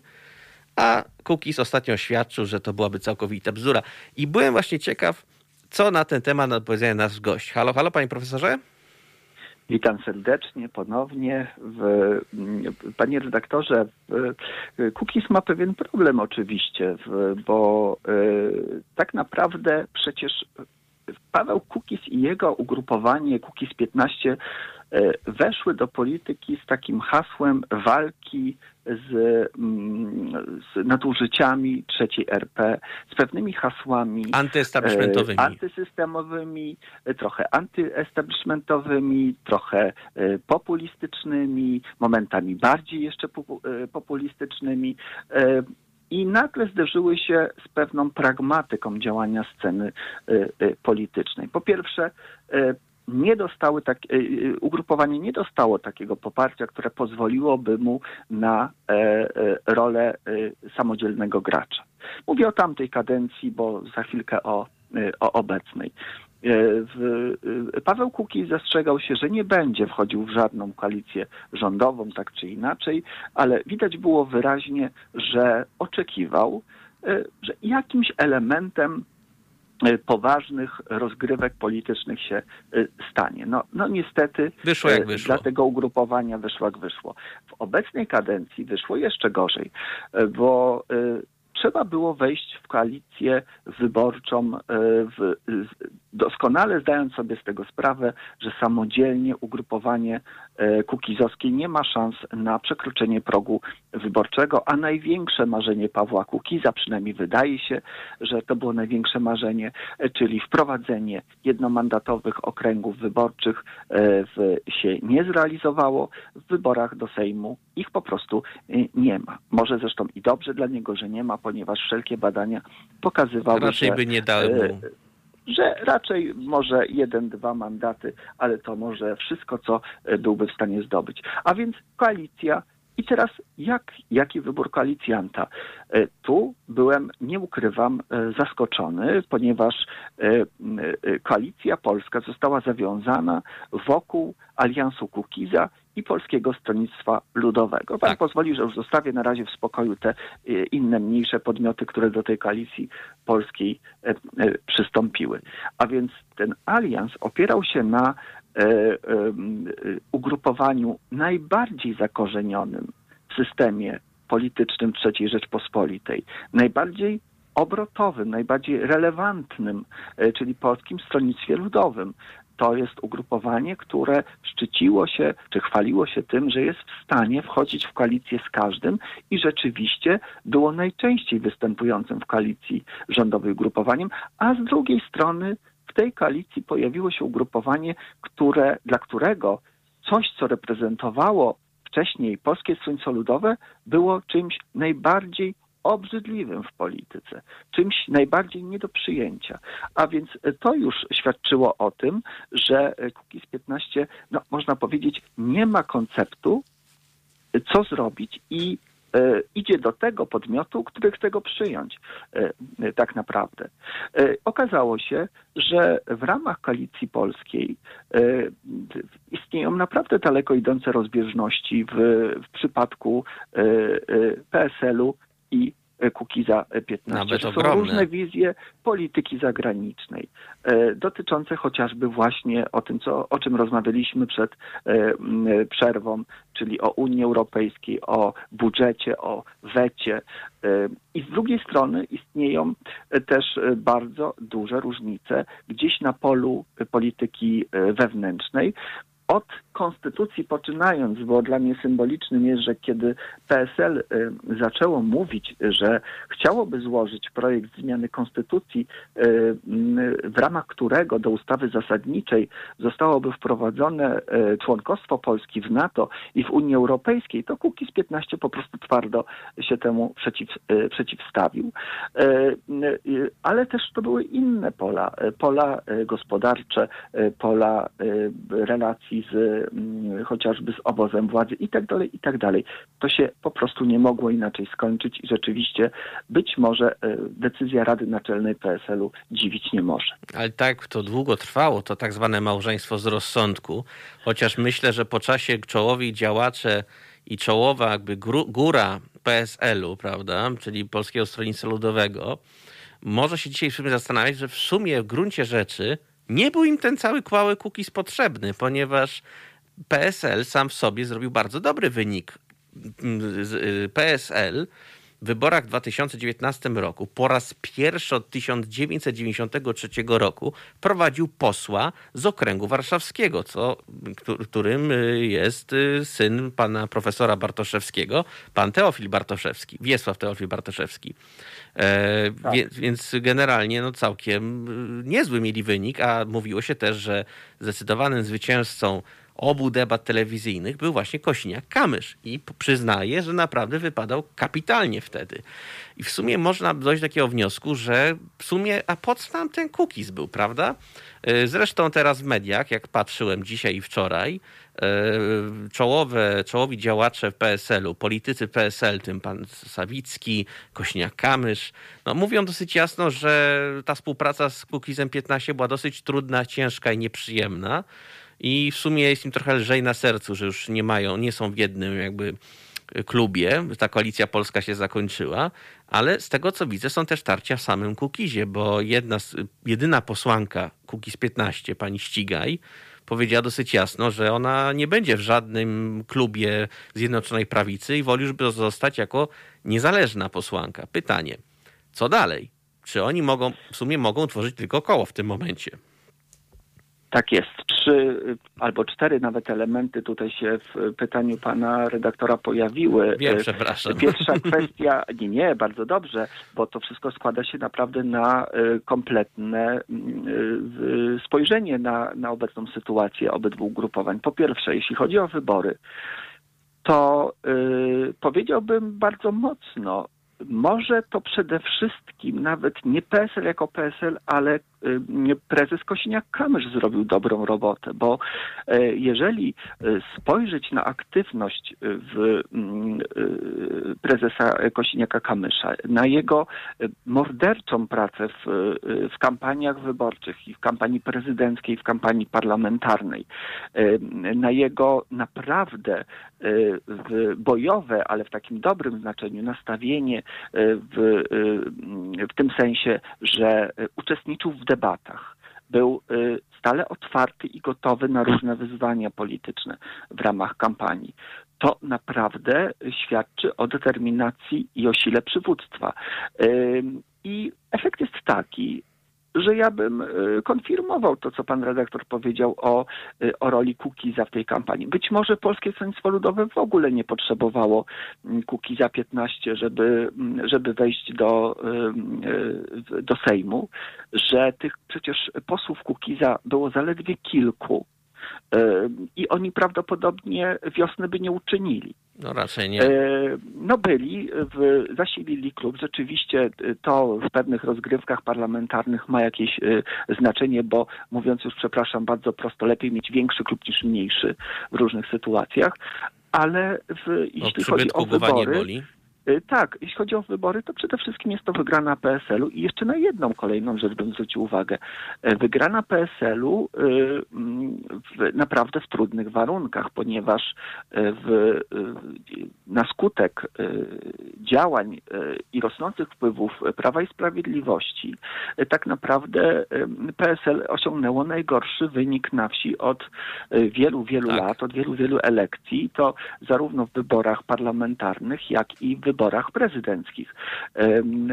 Speaker 1: A Cookies ostatnio oświadczył, że to byłaby całkowita bzdura. I byłem właśnie ciekaw, co na ten temat odpowiedział nasz gość. Halo, halo, panie profesorze?
Speaker 2: Witam serdecznie ponownie. W, panie redaktorze, Cookies ma pewien problem oczywiście, bo y, tak naprawdę przecież Paweł Kukis i jego ugrupowanie Kukis 15 E, weszły do polityki z takim hasłem walki z, mm, z nadużyciami trzeciej RP, z pewnymi hasłami
Speaker 1: antyestablishmentowymi,
Speaker 2: e, antysystemowymi, e, trochę antyestablishmentowymi, trochę populistycznymi, momentami bardziej jeszcze populistycznymi. I nagle zderzyły się z pewną pragmatyką działania sceny politycznej. Po pierwsze, nie dostały tak, y, y, ugrupowanie nie dostało takiego poparcia, które pozwoliłoby mu na e, e, rolę e, samodzielnego gracza. Mówię o tamtej kadencji, bo za chwilkę o, o obecnej. Paweł Kukiz zastrzegał się, że nie będzie wchodził w żadną koalicję rządową, tak czy inaczej, ale widać było wyraźnie, że oczekiwał, że jakimś elementem poważnych rozgrywek politycznych się y, stanie. No, no niestety
Speaker 1: wyszło jak y, wyszło.
Speaker 2: dla tego ugrupowania wyszło jak wyszło. W obecnej kadencji wyszło jeszcze gorzej, bo trzeba było wejść w koalicję wyborczą, e, w, doskonale zdając sobie z tego sprawę, że samodzielnie ugrupowanie e, Kukizowskie nie ma szans na przekroczenie progu wyborczego, a największe marzenie Pawła Kukiza, przynajmniej wydaje się, że to było największe marzenie, e, czyli wprowadzenie jednomandatowych okręgów wyborczych w, się nie zrealizowało. W wyborach do Sejmu ich po prostu nie ma. Może zresztą i dobrze dla niego, że nie ma, ponieważ wszelkie badania pokazywały,
Speaker 1: Raczej
Speaker 2: że...
Speaker 1: by nie dały mu.
Speaker 2: że raczej może jeden, dwa mandaty, ale to może wszystko, co byłby w stanie zdobyć. A więc koalicja i teraz jak, jaki wybór koalicjanta? Tu byłem, nie ukrywam, zaskoczony, ponieważ koalicja polska została zawiązana wokół aliansu Kukiza i Polskiego Stronnictwa Ludowego. Pan tak. pozwoli, że już zostawię na razie w spokoju te inne mniejsze podmioty, które do tej koalicji polskiej przystąpiły. A więc ten alians opierał się na E, e, ugrupowaniu najbardziej zakorzenionym w systemie politycznym III Rzeczpospolitej, najbardziej obrotowym, najbardziej relevantnym, e, czyli Polskim Stronnictwie Ludowym. To jest ugrupowanie, które szczyciło się, czy chwaliło się tym, że jest w stanie wchodzić w koalicję z każdym i rzeczywiście było najczęściej występującym w koalicji rządowej ugrupowaniem, a z drugiej strony tej koalicji pojawiło się ugrupowanie, które, dla którego coś, co reprezentowało wcześniej Polskie Stronnictwo Ludowe, było czymś najbardziej obrzydliwym w polityce, czymś najbardziej nie do przyjęcia. A więc to już świadczyło o tym, że Kukiz 15, no, można powiedzieć, nie ma konceptu, co zrobić i E, idzie do tego podmiotu, który chce go przyjąć e, e, tak naprawdę. Okazało się, że w ramach koalicji polskiej istnieją naprawdę daleko idące rozbieżności w, w przypadku PSL-u i Kukiza 15. Nawet
Speaker 1: Są
Speaker 2: ogromne. różne wizje polityki zagranicznej, e, dotyczące chociażby właśnie o tym, co, o czym rozmawialiśmy przed e, przerwą, czyli o Unii Europejskiej, o budżecie, o wecie. E, I z drugiej strony istnieją też bardzo duże różnice gdzieś na polu polityki wewnętrznej, od konstytucji poczynając, bo dla mnie symbolicznym jest, że kiedy PSL y, zaczęło mówić, że chciałoby złożyć projekt zmiany konstytucji, y, y, w ramach którego do ustawy zasadniczej zostałoby wprowadzone członkostwo Polski w NATO i w Unii Europejskiej, to Kukiz 15 po prostu twardo się temu przeciw, przeciwstawił. Ale też to były inne pola, pola gospodarcze, pola relacji z Mm, chociażby z obozem władzy i tak dalej, i tak dalej. To się po prostu nie mogło inaczej skończyć i rzeczywiście być może e, decyzja Rady Naczelnej PSL-u dziwić nie może.
Speaker 1: Ale tak to długo trwało, to tak zwane małżeństwo z rozsądku, chociaż myślę, że po czasie czołowi działacze i czołowa jakby góra PSL-u, prawda, czyli Polskiego Stronnictwa Ludowego, może się dzisiaj w sumie zastanawiać, że w sumie w gruncie rzeczy nie był im ten cały kłały cookies potrzebny, ponieważ PSL sam w sobie zrobił bardzo dobry wynik. Y, PSL wyborach w 2019 roku po raz pierwszy od 1993 roku prowadził posła z okręgu warszawskiego, co, którym y, jest y, syn pana profesora Bartoszewskiego, pan Teofil Bartoszewski, Wiesław Teofil Bartoszewski. E, tak. Wie, więc generalnie no, całkiem niezły mieli wynik, a mówiło się też, że zdecydowanym zwycięzcą obu debat telewizyjnych był właśnie Kosiniak-Kamysz i przyznaję, że naprawdę wypadał kapitalnie wtedy. I w sumie można dojść do takiego wniosku, że w sumie, a po co nam ten cookies był, prawda? E, zresztą teraz w mediach, jak patrzyłem dzisiaj i wczoraj, e, czołowe, czołowi działacze PSL-u, politycy PSL, tym pan Sawicki, Kośniak-Kamysz, no mówią dosyć jasno, że ta współpraca z Cookiesem 15 była dosyć trudna, ciężka i nieprzyjemna i w sumie jest im trochę lżej na sercu, że już nie mają, nie są w jednym jakby klubie. Ta koalicja polska się zakończyła, ale z tego co widzę są też tarcia w samym Kukizie, bo jedna, jedyna posłanka Kukiz 15, pani Ścigaj, powiedziała dosyć jasno, że ona nie będzie w żadnym klubie Zjednoczonej Prawicy i woli już zostać jako niezależna posłanka. Pytanie, co dalej? Czy oni mogą, w sumie mogą tworzyć tylko koło w tym momencie?
Speaker 2: Tak jest. Trzy albo cztery nawet elementy tutaj się w pytaniu pana redaktora pojawiły.
Speaker 1: Wiem, przepraszam.
Speaker 2: Pierwsza kwestia, nie, nie, bardzo dobrze, bo to wszystko składa się naprawdę na e, kompletne mm, e, spojrzenie na, na obecną sytuację obydwu ugrupowań. Po pierwsze, jeśli chodzi o wybory, to powiedziałbym bardzo mocno, może to przede wszystkim nawet nie PSL jako PSL, ale y, prezes Kosiniak-Kamysz zrobił dobrą robotę, bo e, jeżeli y, spojrzeć na aktywność w mm, prezesa Kosiniaka-Kamysza, na jego morderczą pracę w, w kampaniach wyborczych i w kampanii prezydenckiej, w kampanii parlamentarnej, na jego naprawdę bojowe, ale w takim dobrym znaczeniu nastawienie w, w tym sensie, że uczestniczył w debatach. Był y, stale otwarty i gotowy na różne wyzwania polityczne w ramach kampanii. To naprawdę świadczy o determinacji i o sile przywództwa. I efekt jest taki, że ja bym y, konfirmował to, co pan redaktor powiedział o, y, o roli Kukiza w tej kampanii. Być może Polskie Stronnictwo Ludowe w ogóle nie potrzebowało mm, Kukiza 15, żeby, mm, żeby wejść do, y, do Sejmu, że tych przecież posłów Kukiza było zaledwie kilku i oni prawdopodobnie wiosny by nie uczynili.
Speaker 1: No raczej nie.
Speaker 2: No byli, w, zasilili klub. Rzeczywiście to w pewnych rozgrywkach parlamentarnych ma jakieś znaczenie, bo mówiąc już, przepraszam, bardzo prosto, lepiej mieć większy klub niż mniejszy w różnych sytuacjach. Ale w, jeśli
Speaker 1: no,
Speaker 2: chodzi o wybory...
Speaker 1: Boli.
Speaker 2: Y, tak, jeśli chodzi o wybory, to przede wszystkim jest to wygrana PSL-u i jeszcze na jedną kolejną rzecz bym zwrócił uwagę. E, wygrana PSL-u y, mm, naprawdę w trudnych warunkach, ponieważ w, na skutek działań i rosnących wpływów Prawa i Sprawiedliwości tak naprawdę PSL osiągnęło najgorszy wynik na wsi od wielu, wielu tak. lat, od wielu, wielu elekcji. To zarówno w wyborach parlamentarnych, jak i w wyborach wyborach prezydenckich.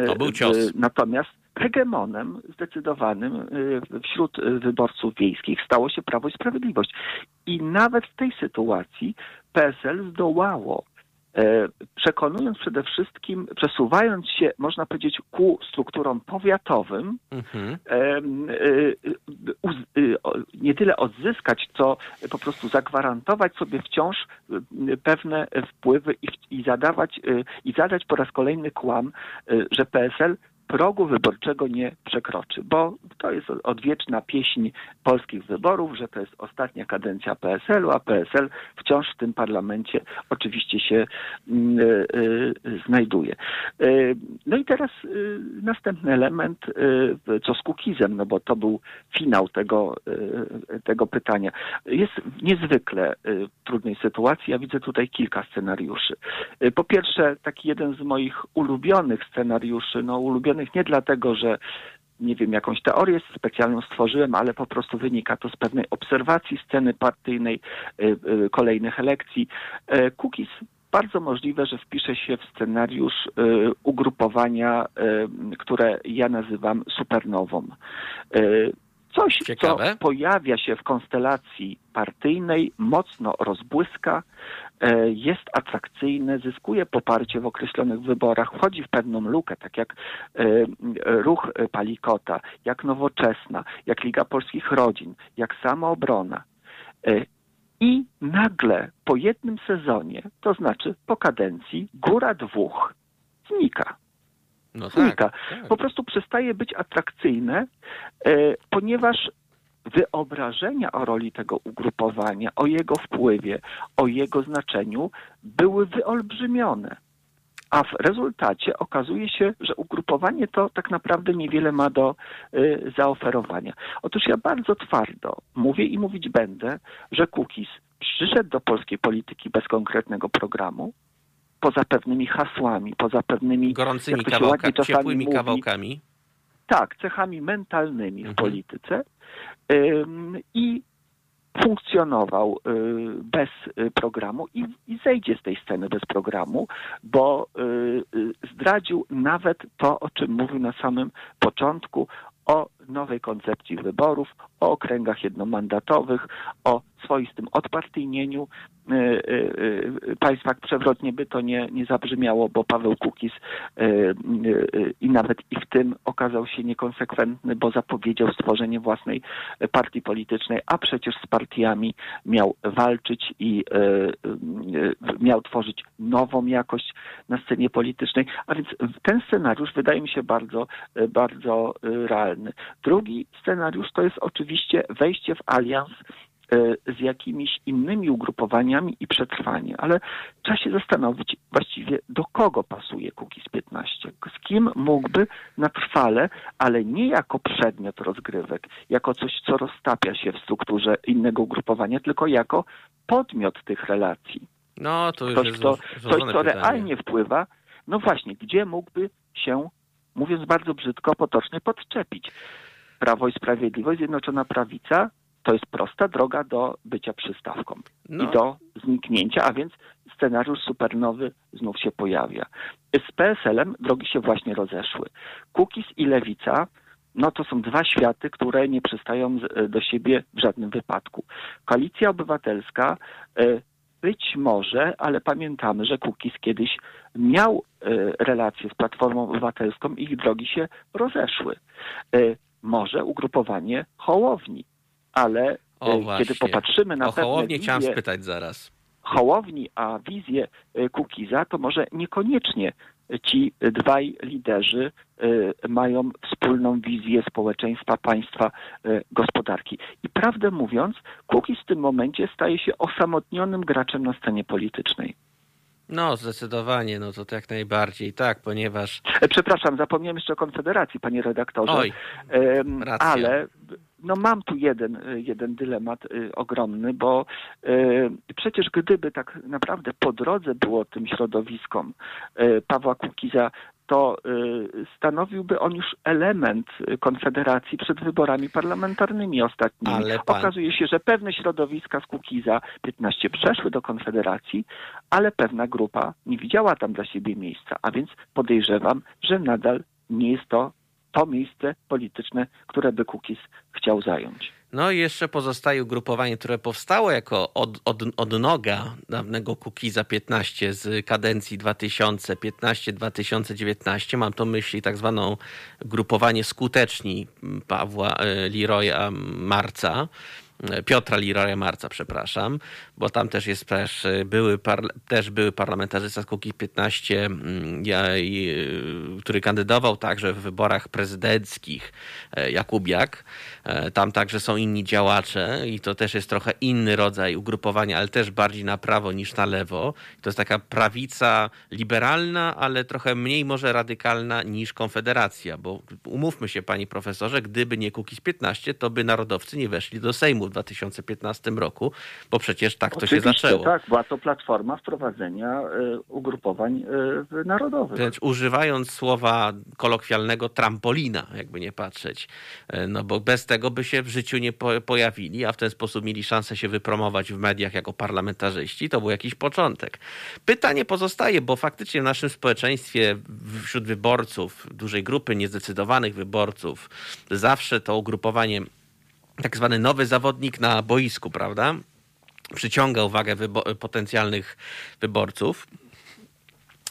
Speaker 1: To był cios.
Speaker 2: Natomiast hegemonem zdecydowanym y, wśród wyborców wiejskich stało się Prawo i Sprawiedliwość. I nawet w tej sytuacji PSL zdołało E, przekonując przede wszystkim, przesuwając się, można powiedzieć, ku strukturom powiatowym, mhm. E, e, nie tyle odzyskać, co po prostu zagwarantować sobie wciąż pewne wpływy i, i zadawać, i zadać po raz kolejny kłam, że PSL progu wyborczego nie przekroczy, bo to jest odwieczna pieśń polskich wyborów, że to jest ostatnia kadencja PSL-u, a PSL wciąż w tym parlamencie oczywiście się mm, y, y, znajduje. Y, no i teraz następny element, co z Kukizem, no bo to był finał tego, tego pytania. Jest w niezwykle trudnej sytuacji. Ja widzę tutaj kilka scenariuszy. Po pierwsze, taki jeden z moich ulubionych scenariuszy, no ulubionych nie dlatego, że nie wiem, jakąś teorię specjalną stworzyłem, ale po prostu wynika to z pewnej obserwacji sceny partyjnej, y, y, kolejnych elekcji. Cookies bardzo możliwe, że wpisze się w scenariusz y, ugrupowania, które ja nazywam supernową. Coś, Ciekawe. co pojawia się w konstelacji partyjnej, mocno rozbłyska, e, jest atrakcyjne, zyskuje poparcie w określonych wyborach, wchodzi w pewną lukę, tak jak e, ruch Palikota, jak Nowoczesna, jak Liga Polskich Rodzin, jak Samoobrona. E, I nagle po jednym sezonie, to znaczy po kadencji, góra dwóch znika. No tak, tak. Po prostu przestaje być atrakcyjne, e, ponieważ wyobrażenia o roli tego ugrupowania, o jego wpływie, o jego znaczeniu były wyolbrzymione. A w rezultacie okazuje się, że ugrupowanie to tak naprawdę niewiele ma do y, zaoferowania. Otóż ja bardzo twardo mówię i mówić będę, że Kukiz przyszedł do polskiej polityki bez konkretnego programu, poza pewnymi hasłami, poza pewnymi
Speaker 1: gorącymi kawałka, ciepłymi mówi, kawałkami.
Speaker 2: Tak, cechami mentalnymi mhm. w polityce ym, i funkcjonował y, bez y, programu i, i, zejdzie z tej sceny bez programu, bo y, zdradził nawet to, o czym mówił na samym początku, o nowej koncepcji wyborów, o okręgach jednomandatowych, o swoistym odpartyjnieniu. Y, y, y, państwa przewrotnie by to nie, nie zabrzmiało, bo Paweł Kukiz i nawet i w tym okazał się niekonsekwentny, bo zapowiedział stworzenie własnej partii politycznej, a przecież z partiami miał walczyć i miał tworzyć nową jakość na scenie politycznej. A więc ten scenariusz wydaje mi się bardzo, bardzo realny. Drugi scenariusz to jest oczywiście wejście w alians E, z jakimiś innymi ugrupowaniami i przetrwanie, ale trzeba się zastanowić właściwie do kogo pasuje Kukiz 15, z kim mógłby na trwale, ale nie jako przedmiot rozgrywek, jako coś, co roztapia się w strukturze innego ugrupowania, tylko jako podmiot tych relacji.
Speaker 1: No, to już ktoś, jest kto,
Speaker 2: coś, co realnie wpływa, no właśnie, gdzie mógłby się, mówiąc bardzo brzydko, potocznie podczepić. Prawo i Sprawiedliwość, Zjednoczona Prawica to jest prosta droga do bycia przystawką no. i do zniknięcia, a więc scenariusz supernowy znów się pojawia. Z PSL-em drogi się właśnie rozeszły. Kukiz i Lewica no to są dwa światy, które nie przystają do siebie w żadnym wypadku. Koalicja Obywatelska e, być może, ale pamiętamy, że Kukiz kiedyś miał e, relacje z Platformą Obywatelską i ich drogi się rozeszły. Może ugrupowanie Hołowni ale o, e, kiedy popatrzymy na
Speaker 1: o pewne Hołownię chciałem spytać zaraz.
Speaker 2: Hołowni, a wizję e, Kukiza, to może niekoniecznie ci dwaj liderzy e, mają wspólną wizję społeczeństwa, państwa, gospodarki. I prawdę mówiąc, Kukiz w tym momencie staje się osamotnionym graczem na scenie politycznej.
Speaker 1: No, zdecydowanie, no to jak najbardziej, tak, ponieważ...
Speaker 2: Przepraszam, zapomniałem jeszcze o Konfederacji, panie redaktorze.
Speaker 1: Oj, racja.
Speaker 2: Ale no mam tu jeden, jeden dylemat y, ogromny, bo y, przecież gdyby tak naprawdę po drodze było tym środowiskom y, Pawła Kukiza, to stanowiłby on już element Konfederacji przed wyborami parlamentarnymi ostatnimi. Pan... Okazuje się, że pewne środowiska z Kukiza 15 przeszły do Konfederacji, ale pewna grupa nie widziała tam dla siebie miejsca, a więc podejrzewam, że nadal nie jest to to miejsce polityczne, które by Kukiz chciał zająć.
Speaker 1: No i jeszcze pozostaje ugrupowanie, które powstało jako od, od, odnoga dawnego Kukiza 15 z kadencji 2015-2019. Mam to myśli tak zwaną grupowanie skuteczni Pawła e, Leroya Marca. Piotra Liraja Marca, przepraszam, bo tam też jest też były, też były parlamentarzysta z Kuki 15, mm, y, który kandydował także w wyborach prezydenckich, e, Jakubiak. E, tam także są inni działacze i to też jest trochę inny rodzaj ugrupowania, ale też bardziej na prawo niż na lewo. To jest taka prawica liberalna, ale trochę mniej może radykalna niż Konfederacja, bo umówmy się, pani profesorze, gdyby nie Kukiz 15, to by narodowcy nie weszli do Sejmu w 2015 roku, bo przecież tak
Speaker 2: Oczywiście,
Speaker 1: to się zaczęło.
Speaker 2: Tak, była to platforma wprowadzenia y, ugrupowań y, narodowych.
Speaker 1: Wręcz używając słowa kolokwialnego trampolina, jakby nie patrzeć, y, no bo bez tego by się w życiu nie pojawili, a w ten sposób mieli szansę się wypromować w mediach jako parlamentarzyści, to był jakiś początek. Pytanie pozostaje, bo faktycznie w naszym społeczeństwie, wśród wyborców, dużej grupy niezdecydowanych wyborców, zawsze to ugrupowanie tak zwany nowy zawodnik na boisku, prawda? Przyciąga uwagę wybo potencjalnych wyborców.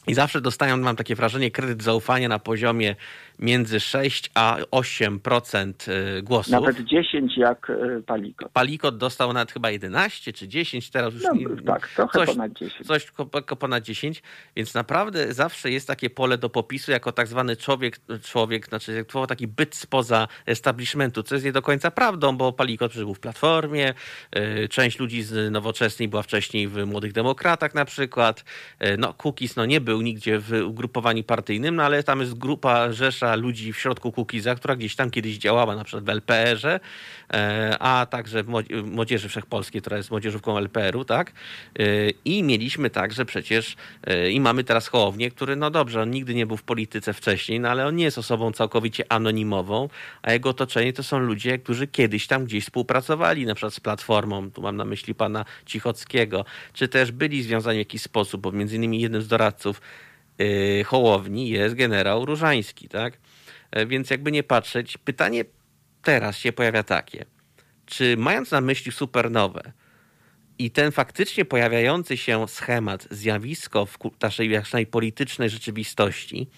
Speaker 1: I zawsze dostają, mam takie wrażenie, kredyt zaufania na poziomie między 6 a 8% y, głosów.
Speaker 2: Nawet 10 jak y, Palikot.
Speaker 1: Palikot dostał nawet chyba 11 czy 10, teraz już no,
Speaker 2: Tak, trochę coś, ponad 10.
Speaker 1: Coś ponad 10, więc naprawdę zawsze jest takie pole do popisu jako tak zwany człowiek, człowiek znaczy taki byt spoza establishmentu, co jest nie do końca prawdą, bo Palikot był w Platformie, y, część ludzi z Nowoczesnej była wcześniej w Młodych Demokratach na przykład, no Kukis no nie był nigdzie w ugrupowaniu partyjnym, no ale tam jest grupa Rzesza ludzi w środku Kukiza, która gdzieś tam kiedyś działała, na przykład w LPR-ze, e, a także w Młodzieży Wszechpolskiej, która jest młodzieżówką LPR-u, tak? E, I mieliśmy także przecież, e, i mamy teraz Hołownię, który, no dobrze, on nigdy nie był w polityce wcześniej, no ale on nie jest osobą całkowicie anonimową, a jego otoczenie to są ludzie, którzy kiedyś tam gdzieś współpracowali, na przykład z Platformą, tu mam na myśli pana Cichockiego, czy też byli związani w jakiś sposób, bo między innymi jednym z doradców Hołowni jest generał Różański, tak? E, więc jakby nie patrzeć, pytanie teraz się pojawia takie. Czy mając na myśli supernowe i ten faktycznie pojawiający się schemat, zjawisko w naszej, naszej politycznej rzeczywistości,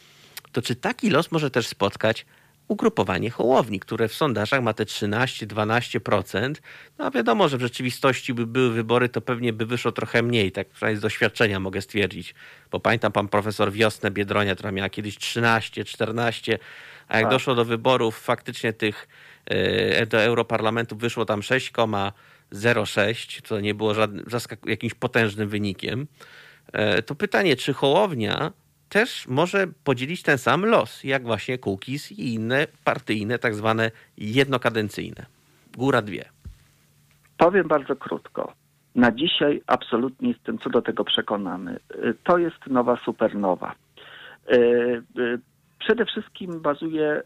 Speaker 1: to czy taki los może też spotkać ugrupowanie Hołowni, które w sondażach ma te 13-12%. No a wiadomo, że w rzeczywistości by były wybory, to pewnie by wyszło trochę mniej, tak przynajmniej z doświadczenia mogę stwierdzić. Bo pamiętam pan profesor Wiosnę Biedronia, która miała kiedyś 13, 14, a jak tak. doszło do wyborów faktycznie tych e, do Europarlamentu wyszło tam 6,06, co nie było żadnym, jakimś potężnym wynikiem. E, to pytanie, czy Hołownia też może podzielić ten sam los, jak właśnie Kukiz i inne partyjne, tak zwane jednokadencyjne. Góra dwie.
Speaker 2: Powiem bardzo krótko. Na dzisiaj absolutnie jestem co do tego przekonany. To jest nowa supernowa. E, e, przede wszystkim bazuje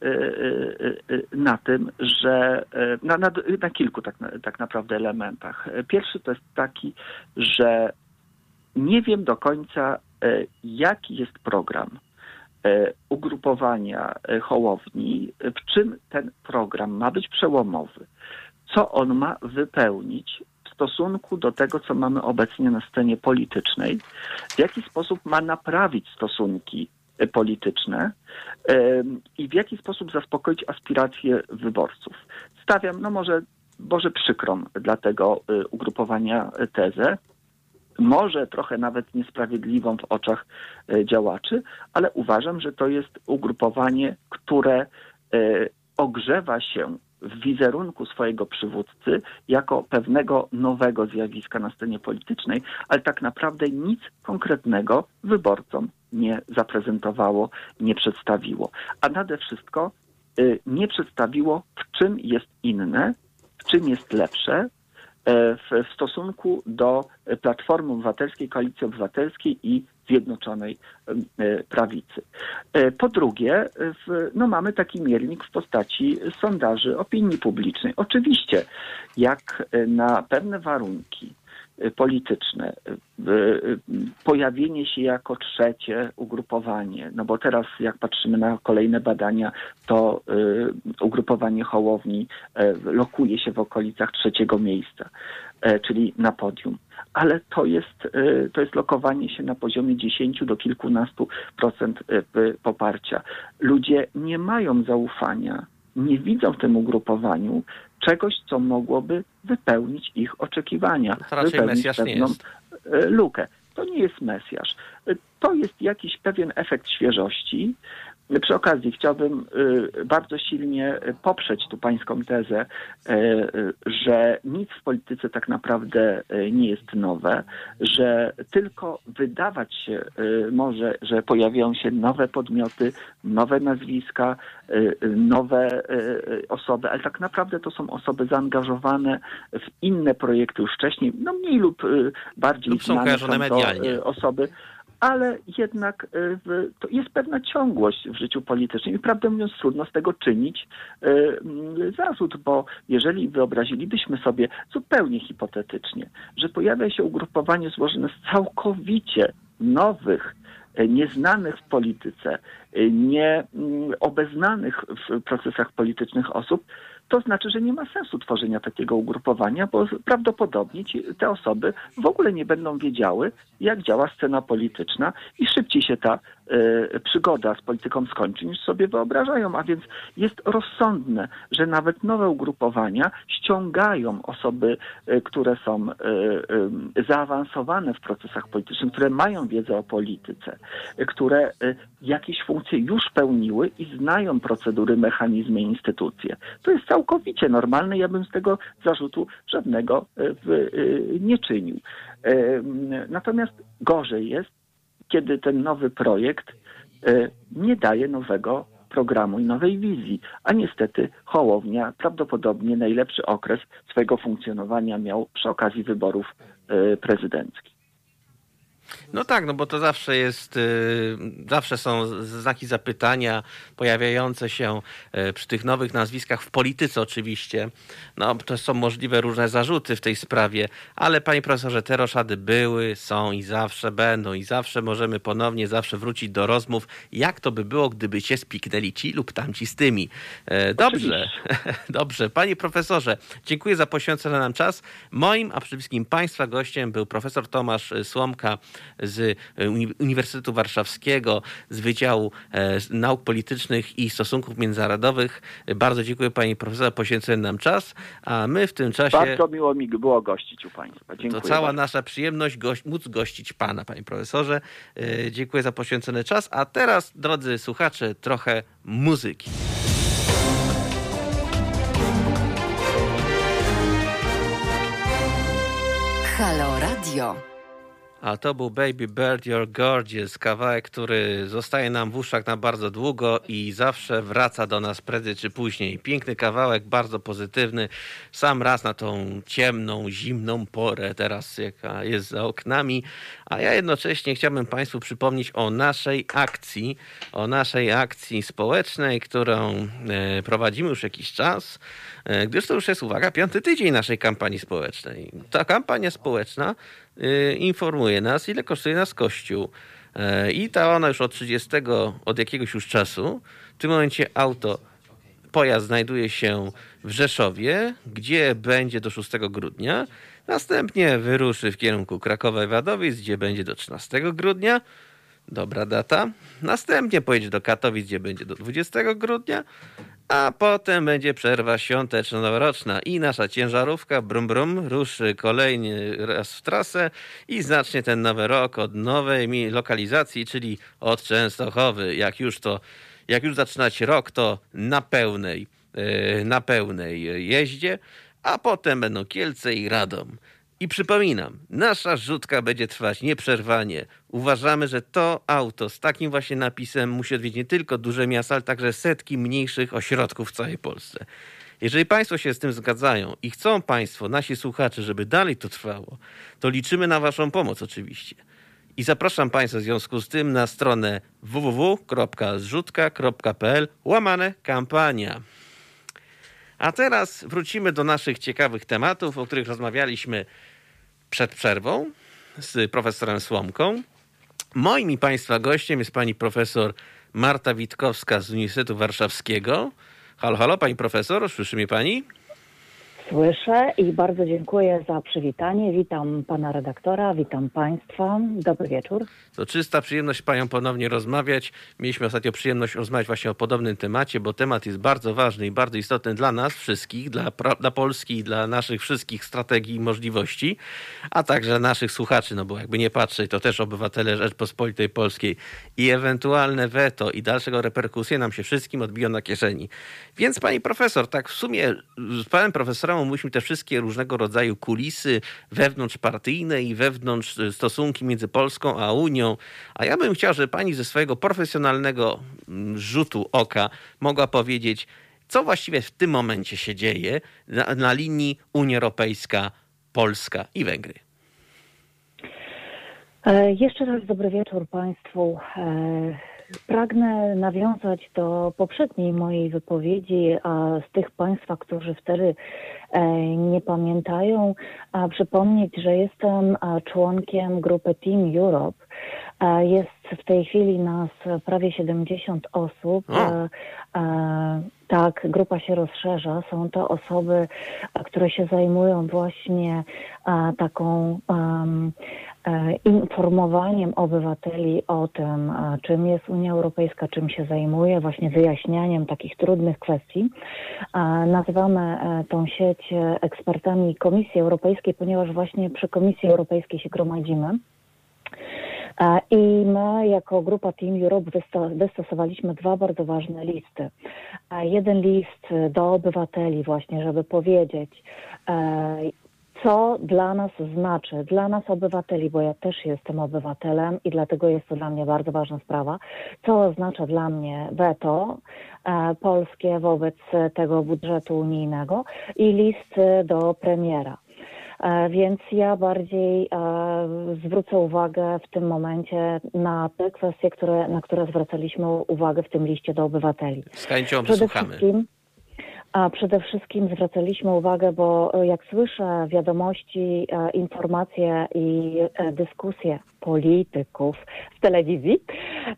Speaker 2: na tym, że na, na, na kilku tak, tak naprawdę elementach. Pierwszy to jest taki, że nie wiem do końca, E, jaki jest program e, ugrupowania e, Hołowni, w czym ten program ma być przełomowy, co on ma wypełnić w stosunku do tego, co mamy obecnie na scenie politycznej, w jaki sposób ma naprawić stosunki polityczne i w jaki sposób zaspokoić aspiracje wyborców. Stawiam, no może, może przykrą dla tego ugrupowania tezę, może trochę nawet niesprawiedliwą w oczach e, działaczy, ale uważam, że to jest ugrupowanie, które e, ogrzewa się w wizerunku swojego przywódcy jako pewnego nowego zjawiska na scenie politycznej, ale tak naprawdę nic konkretnego wyborcom nie zaprezentowało, nie przedstawiło. A nade wszystko e, nie przedstawiło, w czym jest inne, w czym jest lepsze, w, w stosunku do Platformy Obywatelskiej, Koalicji Obywatelskiej i Zjednoczonej e, Prawicy. E, po drugie, no mamy taki miernik w postaci sondaży opinii publicznej. Oczywiście, jak na pewne warunki polityczne, pojawienie się jako trzecie ugrupowanie, no bo teraz jak patrzymy na kolejne badania, to y, ugrupowanie Hołowni y, lokuje się w okolicach trzeciego miejsca, y, czyli na podium. Ale to jest, to jest lokowanie się na poziomie 10 do kilkunastu procent poparcia. Ludzie nie mają zaufania nie widzą w tym ugrupowaniu czegoś, co mogłoby wypełnić ich oczekiwania.
Speaker 1: To raczej Mesjasz nie jest.
Speaker 2: E, lukę. To nie jest Mesjasz. E, to jest jakiś pewien efekt świeżości, przy okazji chciałbym y, bardzo silnie poprzeć tu pańską tezę, y, że nic w polityce tak naprawdę y, nie jest nowe, że tylko wydawać się może, że pojawiają się nowe podmioty, nowe nazwiska, nowe osoby, ale tak naprawdę to są osoby zaangażowane w inne projekty już wcześniej, no mniej lub bardziej
Speaker 1: lub są znane są to medialnie.
Speaker 2: osoby ale jednak e, to jest pewna ciągłość w życiu politycznym i prawdę mówiąc trudno z tego czynić e, zarzut, bo jeżeli wyobrazilibyśmy sobie zupełnie hipotetycznie, że pojawia się ugrupowanie złożone z całkowicie nowych, e, nieznanych w polityce, nie obeznanych w procesach politycznych osób, to znaczy, że nie ma sensu tworzenia takiego ugrupowania, bo prawdopodobnie ci, te osoby w ogóle nie będą wiedziały, jak działa scena polityczna i szybciej się ta przygoda z polityką skończy, niż sobie wyobrażają. A więc jest rozsądne, że nawet nowe ugrupowania ściągają osoby, y, które są y, zaawansowane w procesach politycznych, które mają wiedzę o polityce, które jakieś funkcje już pełniły i znają procedury, mechanizmy, instytucje. To jest całkowicie normalne. Ja bym z tego zarzutu żadnego nie czynił. Natomiast gorzej jest, kiedy ten nowy projekt e, nie daje nowego programu i nowej wizji. A niestety Hołownia prawdopodobnie najlepszy okres swojego funkcjonowania miał przy okazji wyborów e, prezydenckich.
Speaker 1: No tak, no bo to zawsze jest, y, zawsze są znaki zapytania pojawiające się y, przy tych nowych nazwiskach w polityce oczywiście. No to są możliwe różne zarzuty w tej sprawie, ale panie profesorze, te roszady były, są i zawsze będą i zawsze możemy ponownie zawsze wrócić do rozmów, jak to by było, gdyby się spiknęli ci lub tamci z tymi. E, dobrze, dobrze. Panie profesorze, dziękuję za poświęcony nam czas. Moim, a przede wszystkim państwa gościem był profesor Tomasz Słomka, z e, Uniwersytetu Warszawskiego, z Wydziału e, Nauk Politycznych i Stosunków Międzynarodowych. Bardzo dziękuję pani profesor za poświęcony nam czas, a my w tym czasie...
Speaker 2: Bardzo miło mi było gościć u państwa. Dziękuję
Speaker 1: to cała
Speaker 2: bardzo.
Speaker 1: nasza przyjemność gość, móc gościć pana, panie profesorze. E, dziękuję za poświęcony czas, a teraz, drodzy słuchacze, trochę muzyki.
Speaker 3: Halo Radio.
Speaker 1: A to był Baby Bird You're Gorgeous, kawałek, który zostaje nam w uszach na bardzo długo i zawsze wraca do nas prędzej czy później. Piękny kawałek, bardzo pozytywny. Sam raz na tą ciemną, zimną porę, teraz jaka jest za oknami. A ja jednocześnie chciałbym Państwu przypomnieć o naszej akcji, o naszej akcji społecznej, którą e, prowadzimy już jakiś czas, e, gdyż to już jest, uwaga, piąty tydzień naszej kampanii społecznej. Ta kampania społeczna informuje nas, ile kosztuje nas kościół. E, I ta ona już od 30, od jakiegoś już czasu, w tym momencie auto, pojazd znajduje się w Rzeszowie, gdzie będzie do 6 grudnia. Następnie wyruszy w kierunku Krakowa i Wadowic, gdzie będzie do 13 grudnia. Dobra data. Następnie pojedzie do Katowic, gdzie będzie do 20 grudnia, a potem będzie przerwa świąteczno-noworoczna i nasza ciężarówka brum brum ruszy kolejny raz w trasę i zacznie ten nowy rok od nowej lokalizacji, czyli od Częstochowy. Jak już to, jak już zaczynać rok, to na pełnej, e, na pełnej jeździe, a potem będą Kielce i Radom. I przypominam, nasza rzutka będzie trwać nieprzerwanie. Uważamy, że to auto z takim właśnie napisem musi odwiedzić nie tylko duże miasta, ale także setki mniejszych ośrodków w całej Polsce. Jeżeli Państwo się z tym zgadzają i chcą Państwo, nasi słuchacze, żeby dalej to trwało, to liczymy na Waszą pomoc oczywiście. I zapraszam Państwa w związku z tym na stronę www.zrzutka.pl łamane kampania. A teraz wrócimy do naszych ciekawych tematów, o których rozmawialiśmy przed przerwą z profesorem Słomką. Moim i Państwa gościem jest pani profesor Marta Witkowska z Uniwersytetu Warszawskiego. Halo, halo, pani profesor, słyszy mnie pani?
Speaker 4: Słyszę i bardzo dziękuję za przywitanie. Witam pana redaktora, witam państwa. Dobry wieczór.
Speaker 1: To czysta przyjemność panią ponownie rozmawiać. Mieliśmy ostatnio przyjemność rozmawiać właśnie o podobnym temacie, bo temat jest bardzo ważny i bardzo istotny dla nas wszystkich, dla, dla Polski dla naszych wszystkich strategii i możliwości, a także naszych słuchaczy, no bo jakby nie patrzeć, to też obywatele Rzeczpospolitej Polskiej i ewentualne weto i dalszego reperkusje nam się wszystkim odbiją na kieszeni. Więc pani profesor, tak w sumie z panem profesorem omówiliśmy te wszystkie różnego rodzaju kulisy wewnątrzpartyjne i wewnątrz y, stosunki między Polską a Unią. A ja bym chciał, żeby pani ze swojego profesjonalnego mm, rzutu oka mogła powiedzieć, co właściwie w tym momencie się dzieje na, na linii Unia Europejska, Polska i Węgry.
Speaker 4: E, jeszcze raz dobry wieczór Państwu. E, Pragnę nawiązać do poprzedniej mojej wypowiedzi, a z tych Państwa, którzy wtedy e, nie pamiętają, a przypomnieć, że jestem członkiem grupy Team Europe. Jest w tej chwili nas prawie 70 osób. E, tak, grupa się rozszerza. Są to osoby, które się zajmują właśnie taką E, informowaniem obywateli o tym, e, czym jest Unia Europejska, czym się zajmuje, właśnie wyjaśnianiem takich trudnych kwestii. E, nazywamy tą sieć ekspertami Komisji Europejskiej, ponieważ właśnie przy Komisji Europejskiej się gromadzimy. I my jako grupa Team Europe wystosowaliśmy dwa bardzo ważne listy. Jeden list do obywateli właśnie, żeby powiedzieć, co dla nas znaczy, dla nas obywateli, bo ja też jestem obywatelem i dlatego jest to dla mnie bardzo ważna sprawa, co oznacza dla mnie weto e, polskie wobec tego budżetu unijnego i list do premiera. E, Więc ja bardziej e, zwrócę uwagę w tym momencie na te kwestie, które, na które zwracaliśmy uwagę w tym liście do obywateli.
Speaker 1: Z chęcią
Speaker 4: Przede wszystkim, a przede wszystkim zwracaliśmy uwagę, bo e, jak słyszę wiadomości, e, informacje i e, dyskusje polityków w telewizji,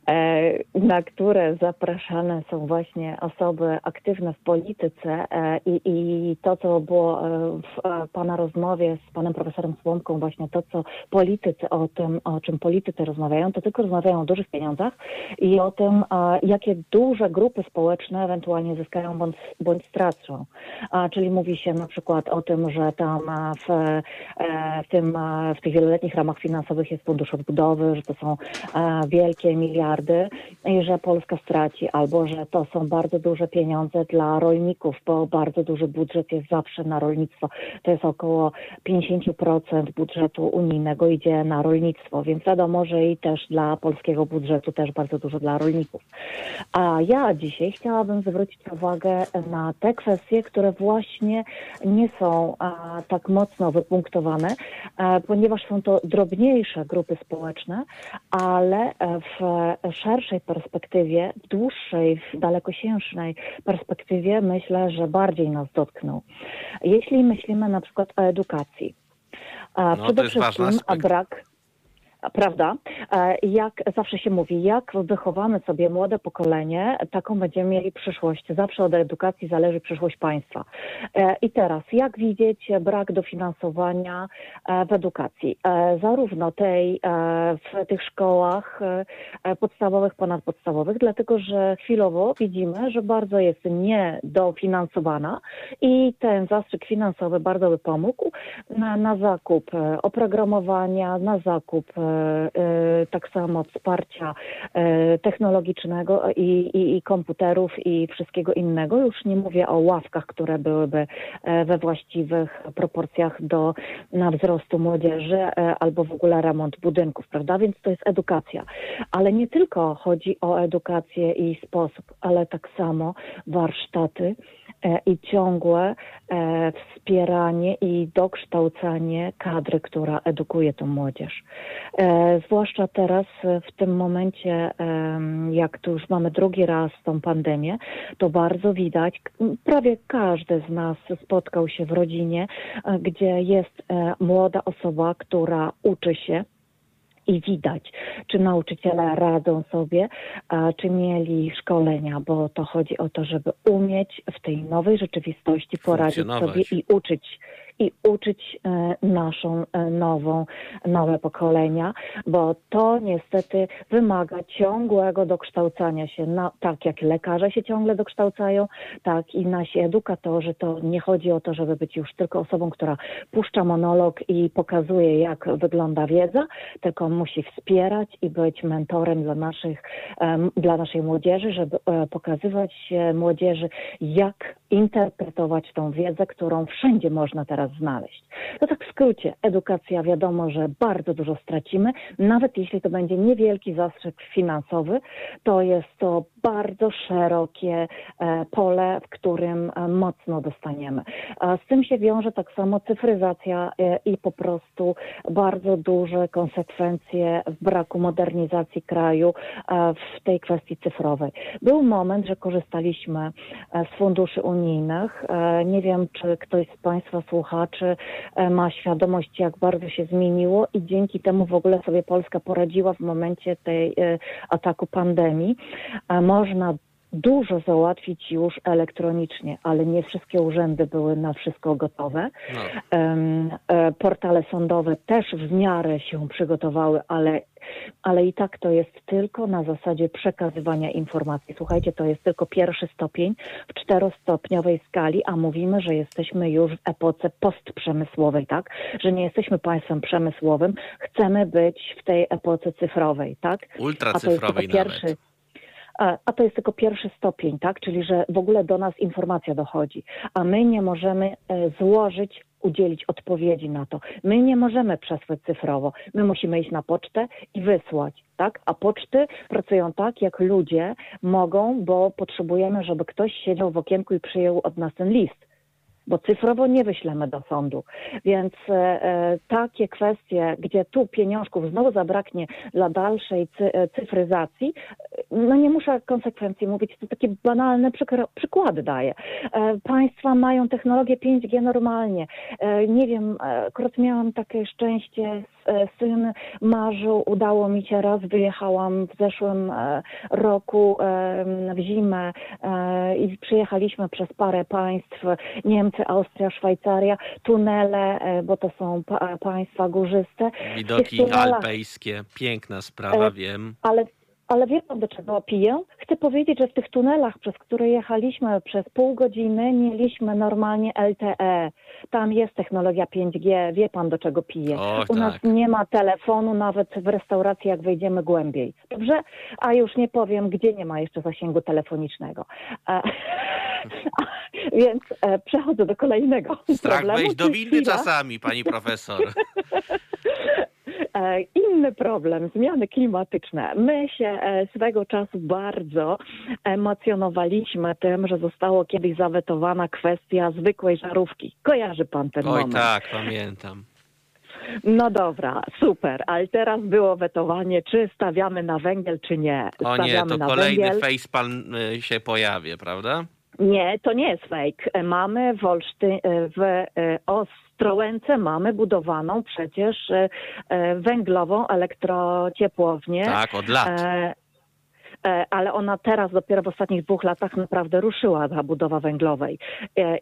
Speaker 4: e, na które zapraszane są właśnie osoby aktywne w polityce e, i, i to, co było e, w Pana rozmowie z Panem Profesorem Słomką, właśnie to, co politycy o tym, o czym politycy rozmawiają, to tylko rozmawiają o dużych pieniądzach i o tym, jakie duże grupy społeczne ewentualnie zyskają bądź, bądź stracą. Czyli mówi się na przykład o tym, że tam w, w, tym, w tych wieloletnich ramach finansowych jest fundusz odbudowy, że to są a, wielkie miliardy i że Polska straci, albo że to są bardzo duże pieniądze dla rolników, bo bardzo duży budżet jest zawsze na rolnictwo. To jest około 50% budżetu unijnego idzie na rolnictwo, więc wiadomo, że i też dla polskiego budżetu też bardzo dużo dla rolników. A ja dzisiaj chciałabym zwrócić uwagę na te kwestie, które właśnie nie są a, tak mocno wypunktowane, a, ponieważ są to drobniejsze grupy społeczne, ale w szerszej perspektywie, w dłuższej, w dalekosiężnej perspektywie myślę, że bardziej nas dotkną. Jeśli myślimy na przykład o edukacji,
Speaker 1: No, to
Speaker 4: przede wszystkim brak Prawda? E, Jak zawsze się mówi, jak wychowamy sobie młode pokolenie, taką będziemy mieli przyszłość. Zawsze od edukacji zależy przyszłość państwa. E, I teraz, jak widzieć brak dofinansowania e, w edukacji? Zarówno tej w tych szkołach podstawowych, ponadpodstawowych, dlatego że chwilowo widzimy, że bardzo jest niedofinansowana i ten zastrzyk finansowy bardzo by pomógł na, na zakup oprogramowania, na zakup tak samo wsparcia e, technologicznego i, i, i komputerów i wszystkiego innego. Już nie mówię o ławkach, które byłyby e, we właściwych proporcjach do na wzrostu młodzieży e, albo w ogóle remont budynków, prawda? Więc to jest edukacja. Ale nie tylko chodzi o edukację i sposób, ale tak samo warsztaty e, i ciągłe e, wspieranie i dokształcanie kadry, która edukuje tą młodzież. E, zwłaszcza teraz e, w tym momencie, jak tu już mamy drugi raz tą pandemię, to bardzo widać, prawie każdy z nas spotkał się w rodzinie, e, gdzie jest e, młoda osoba, która uczy się, i widać, czy nauczyciele radzą sobie, czy mieli szkolenia, bo to chodzi o to, żeby umieć w tej nowej rzeczywistości poradzić sobie i uczyć i uczyć e, naszą e, nową, nowe pokolenia, bo to niestety wymaga ciągłego dokształcania się, na, tak jak lekarze się ciągle dokształcają, tak i nasi edukatorzy. To nie chodzi o to, żeby być już tylko osobą, która puszcza monolog i pokazuje, jak wygląda wiedza, tylko musi wspierać i być mentorem dla, naszych, dla naszej młodzieży, żeby e, pokazywać młodzieży, jak interpretować tą wiedzę, którą wszędzie można teraz znaleźć. To tak w skrócie, edukacja wiadomo, że bardzo dużo stracimy, nawet jeśli to będzie niewielki zastrzyk finansowy, to jest to bardzo szerokie e, pole, w którym e, mocno dostaniemy. Z tym się wiąże tak samo cyfryzacja e, i po prostu bardzo duże konsekwencje w braku modernizacji kraju w tej kwestii cyfrowej. Był moment, że korzystaliśmy z funduszy unijnych. E, Nie wiem, czy ktoś z Państwa słuchaczy e, ma świadomość, jak bardzo się zmieniło i dzięki temu w ogóle sobie Polska poradziła w momencie tej e, ataku pandemii. Można dużo załatwić już elektronicznie, ale nie wszystkie urzędy były na wszystko gotowe.
Speaker 1: No.
Speaker 4: E, Portale sądowe też w miarę się przygotowały, ale, ale i tak to jest tylko na zasadzie przekazywania informacji. Słuchajcie, to jest tylko pierwszy stopień w czterostopniowej skali, a mówimy, że jesteśmy już w epoce postprzemysłowej, tak? Że nie jesteśmy państwem przemysłowym, chcemy być w tej epoce cyfrowej, tak? A to jest
Speaker 1: Ultracyfrowej
Speaker 4: tylko pierwszy.
Speaker 1: nawet.
Speaker 4: A, a to jest tylko pierwszy stopień, tak? Czyli, że w ogóle do nas informacja dochodzi, a my nie możemy e, złożyć, udzielić odpowiedzi na to. My nie możemy przesłać cyfrowo. My musimy iść na pocztę i wysłać, tak? A poczty pracują tak, jak ludzie mogą, bo potrzebujemy, żeby ktoś siedział w okienku i przyjął od nas ten list bo cyfrowo nie wyślemy do sądu. Więc e, e takie kwestie, gdzie tu pieniążków znowu zabraknie dla dalszej e, cyfryzacji, no nie muszę konsekwencji mówić, to takie banalne przykłady daję. Państwa mają technologię 5G normalnie. Nie wiem, akurat miałam takie szczęście, syn marzył, udało mi się raz, wyjechałam w zeszłym roku w zimę i przyjechaliśmy przez parę państw, Niemcy, Austria, Szwajcaria, tunele, bo to są państwa górzyste.
Speaker 1: Widoki alpejskie, piękna sprawa, wiem.
Speaker 4: Ale ale wie pan do czego piję? Chcę powiedzieć, że w tych tunelach, przez które jechaliśmy przez pół godziny, mieliśmy normalnie LTE. Tam jest technologia 5G. Wie pan do czego piję?
Speaker 1: O,
Speaker 4: U
Speaker 1: tak.
Speaker 4: nas nie ma telefonu nawet w restauracji, jak wejdziemy głębiej. Dobrze? A już nie powiem, gdzie nie ma jeszcze zasięgu telefonicznego. E, więc e, przechodzę do kolejnego
Speaker 1: Strach
Speaker 4: problemu.
Speaker 1: wejść do windy czasami, pani profesor.
Speaker 4: E, inny problem, zmiany klimatyczne. My się e, swego czasu bardzo emocjonowaliśmy tym, że zostało kiedyś zawetowana kwestia zwykłej żarówki. Kojarzy pan ten
Speaker 1: Oj,
Speaker 4: moment?
Speaker 1: Oj tak, pamiętam.
Speaker 4: No dobra, super, ale teraz było wetowanie, czy stawiamy na węgiel, czy nie.
Speaker 1: O
Speaker 4: Stawiamy
Speaker 1: nie, to
Speaker 4: na
Speaker 1: kolejny
Speaker 4: węgiel.
Speaker 1: facepalm y, się pojawi, prawda?
Speaker 4: Nie, to nie jest fake. Mamy w, Olszty, w e, Ostrołęce mamy budowaną przecież e, e, węglową elektrociepłownię.
Speaker 1: Tak, od lat.
Speaker 4: E, ale ona teraz dopiero w ostatnich dwóch latach naprawdę ruszyła ta budowa węglowej.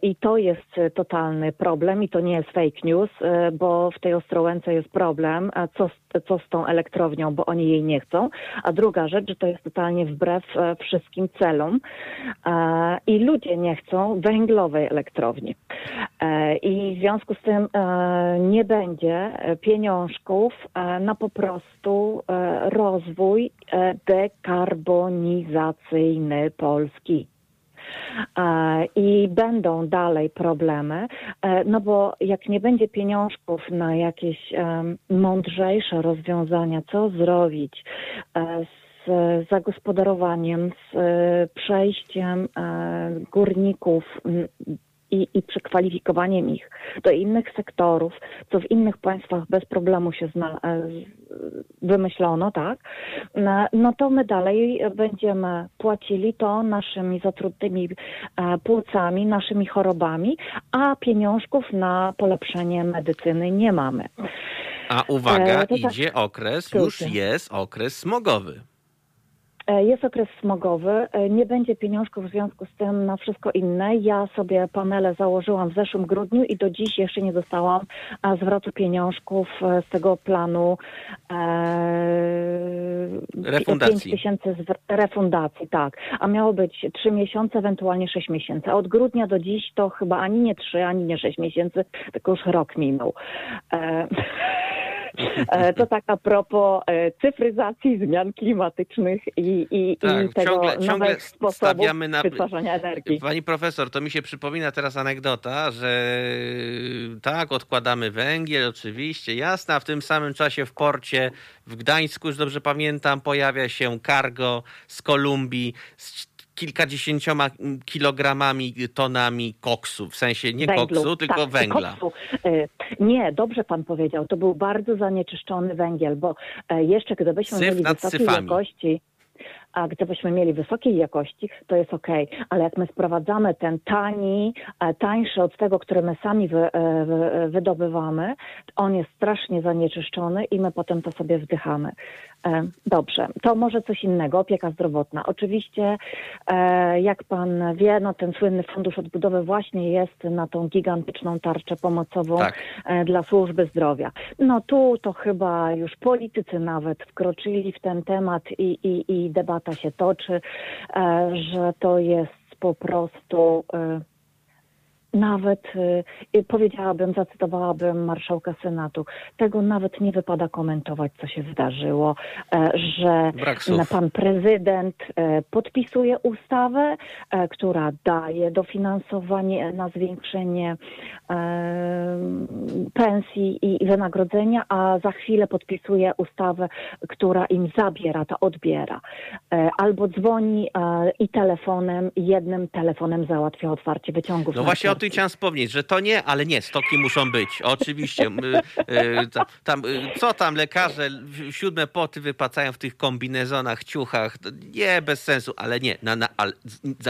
Speaker 4: I to jest totalny problem i to nie jest fake news, bo w tej Ostrołęce jest problem, co, co z tą elektrownią, bo oni jej nie chcą. A druga rzecz, że to jest totalnie wbrew wszystkim celom i ludzie nie chcą węglowej elektrowni. I w związku z tym nie będzie pieniążków na po prostu rozwój dekarbonizacyjny Polski. E, I będą dalej problemy, e, no bo jak nie będzie pieniążków na jakieś mądrzejsze rozwiązania, co zrobić e, z zagospodarowaniem, z przejściem górników i, i przekwalifikowaniem ich do innych sektorów, co w innych państwach bez problemu się zna, e, wymyślono, tak, no, no to my dalej będziemy płacili to naszymi zatrudnymi e, płucami, naszymi chorobami, a pieniążków na polepszenie medycyny nie mamy.
Speaker 1: A uwaga, e, tak idzie tak, okres, już jest okres smogowy.
Speaker 4: E, jest okres smogowy, e, nie będzie pieniążków w związku z tym na wszystko inne. Ja sobie panele założyłam w zeszłym grudniu i do dziś jeszcze nie dostałam zwrotu pieniążków e, z tego planu
Speaker 1: refundacji.
Speaker 4: 5 tysięcy refundacji, tak. A miało być 3 miesiące, ewentualnie 6 miesięcy. A od grudnia do dziś to chyba ani nie 3, ani nie 6 miesięcy, tylko już rok minął. E, to tak a propos e, cyfryzacji, zmian klimatycznych i, i, tak, i tego ciągle, ciągle sposobu na... wytwarzania energii.
Speaker 1: Pani profesor, to mi się przypomina teraz anegdota, że tak, odkładamy węgiel, oczywiście, jasne, a w tym samym czasie w porcie w Gdańsku, już dobrze pamiętam, pojawia się cargo z Kolumbii z kilkadziesięcioma kilogramami, tonami koksu. W sensie nie Węglu, koksu, tylko tak, węgla. Koksu.
Speaker 4: E, nie, dobrze pan powiedział. To był bardzo zanieczyszczony węgiel, bo e, jeszcze gdybyśmy Syf mieli wysokiej syfami. jakości a gdybyśmy mieli wysokiej jakości, to jest ok. Ale jak my sprowadzamy ten tani, e, tańszy od tego, który my sami wy, wy, wydobywamy, on jest strasznie zanieczyszczony i my potem to sobie wdychamy. E, dobrze, to może coś innego, opieka zdrowotna. Oczywiście, e, jak pan wie, no ten słynny Fundusz Odbudowy właśnie jest na tą gigantyczną tarczę pomocową tak. E, dla służby zdrowia. No tu to chyba już politycy nawet wkroczyli w ten temat i, i, i debata się toczy, że to jest po prostu nawet y, powiedziałabym, zacytowałabym marszałka Senatu, tego nawet nie wypada komentować, co się wydarzyło, e, że pan prezydent e, podpisuje ustawę, e, która daje dofinansowanie na zwiększenie pensji i wynagrodzenia, a za chwilę podpisuje ustawę, która im zabiera, to odbiera. Albo dzwoni i telefonem, jednym telefonem załatwia otwarcie wyciągów.
Speaker 1: No właśnie o tym chciałem wspomnieć, że to nie, ale nie, stoki muszą być. Oczywiście. Y, y, tam, y, co tam lekarze siódme poty wypacają w tych kombinezonach, ciuchach. Nie, bez sensu, ale nie, na, na, ale,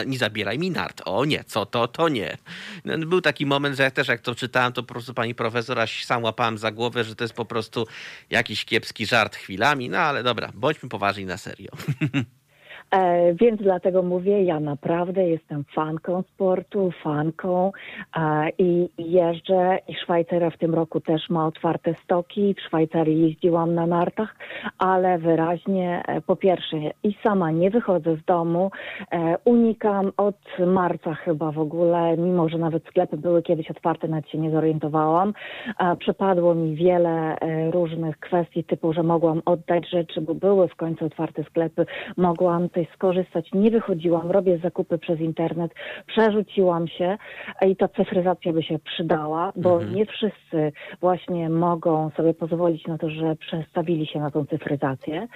Speaker 1: nie zabieraj mi nart. O nie, co to, to nie. No, był taki moment, że ja też jak to czytałem, to po prostu pani profesora sam łapałem za głowę, że to jest po prostu jakiś kiepski żart chwilami. No ale dobra, bądźmy poważni na serio.
Speaker 4: E, więc dlatego mówię, ja naprawdę jestem fanką sportu, fanką e, i jeżdżę i Szwajcaria w tym roku też ma otwarte stoki. W Szwajcarii jeździłam na nartach, ale wyraźnie e, po pierwsze i sama nie wychodzę z domu, e, unikam od marca chyba w ogóle, mimo że nawet sklepy były kiedyś otwarte, nawet się nie zorientowałam. Przepadło mi wiele e, różnych kwestii typu, że mogłam oddać rzeczy, bo były w końcu otwarte sklepy, mogłam skorzystać. Nie wychodziłam, robię zakupy przez internet, przerzuciłam się i ta cyfryzacja by się przydała, bo mhm. nie wszyscy właśnie mogą sobie pozwolić na to, że przestawili się na tą cyfryzację.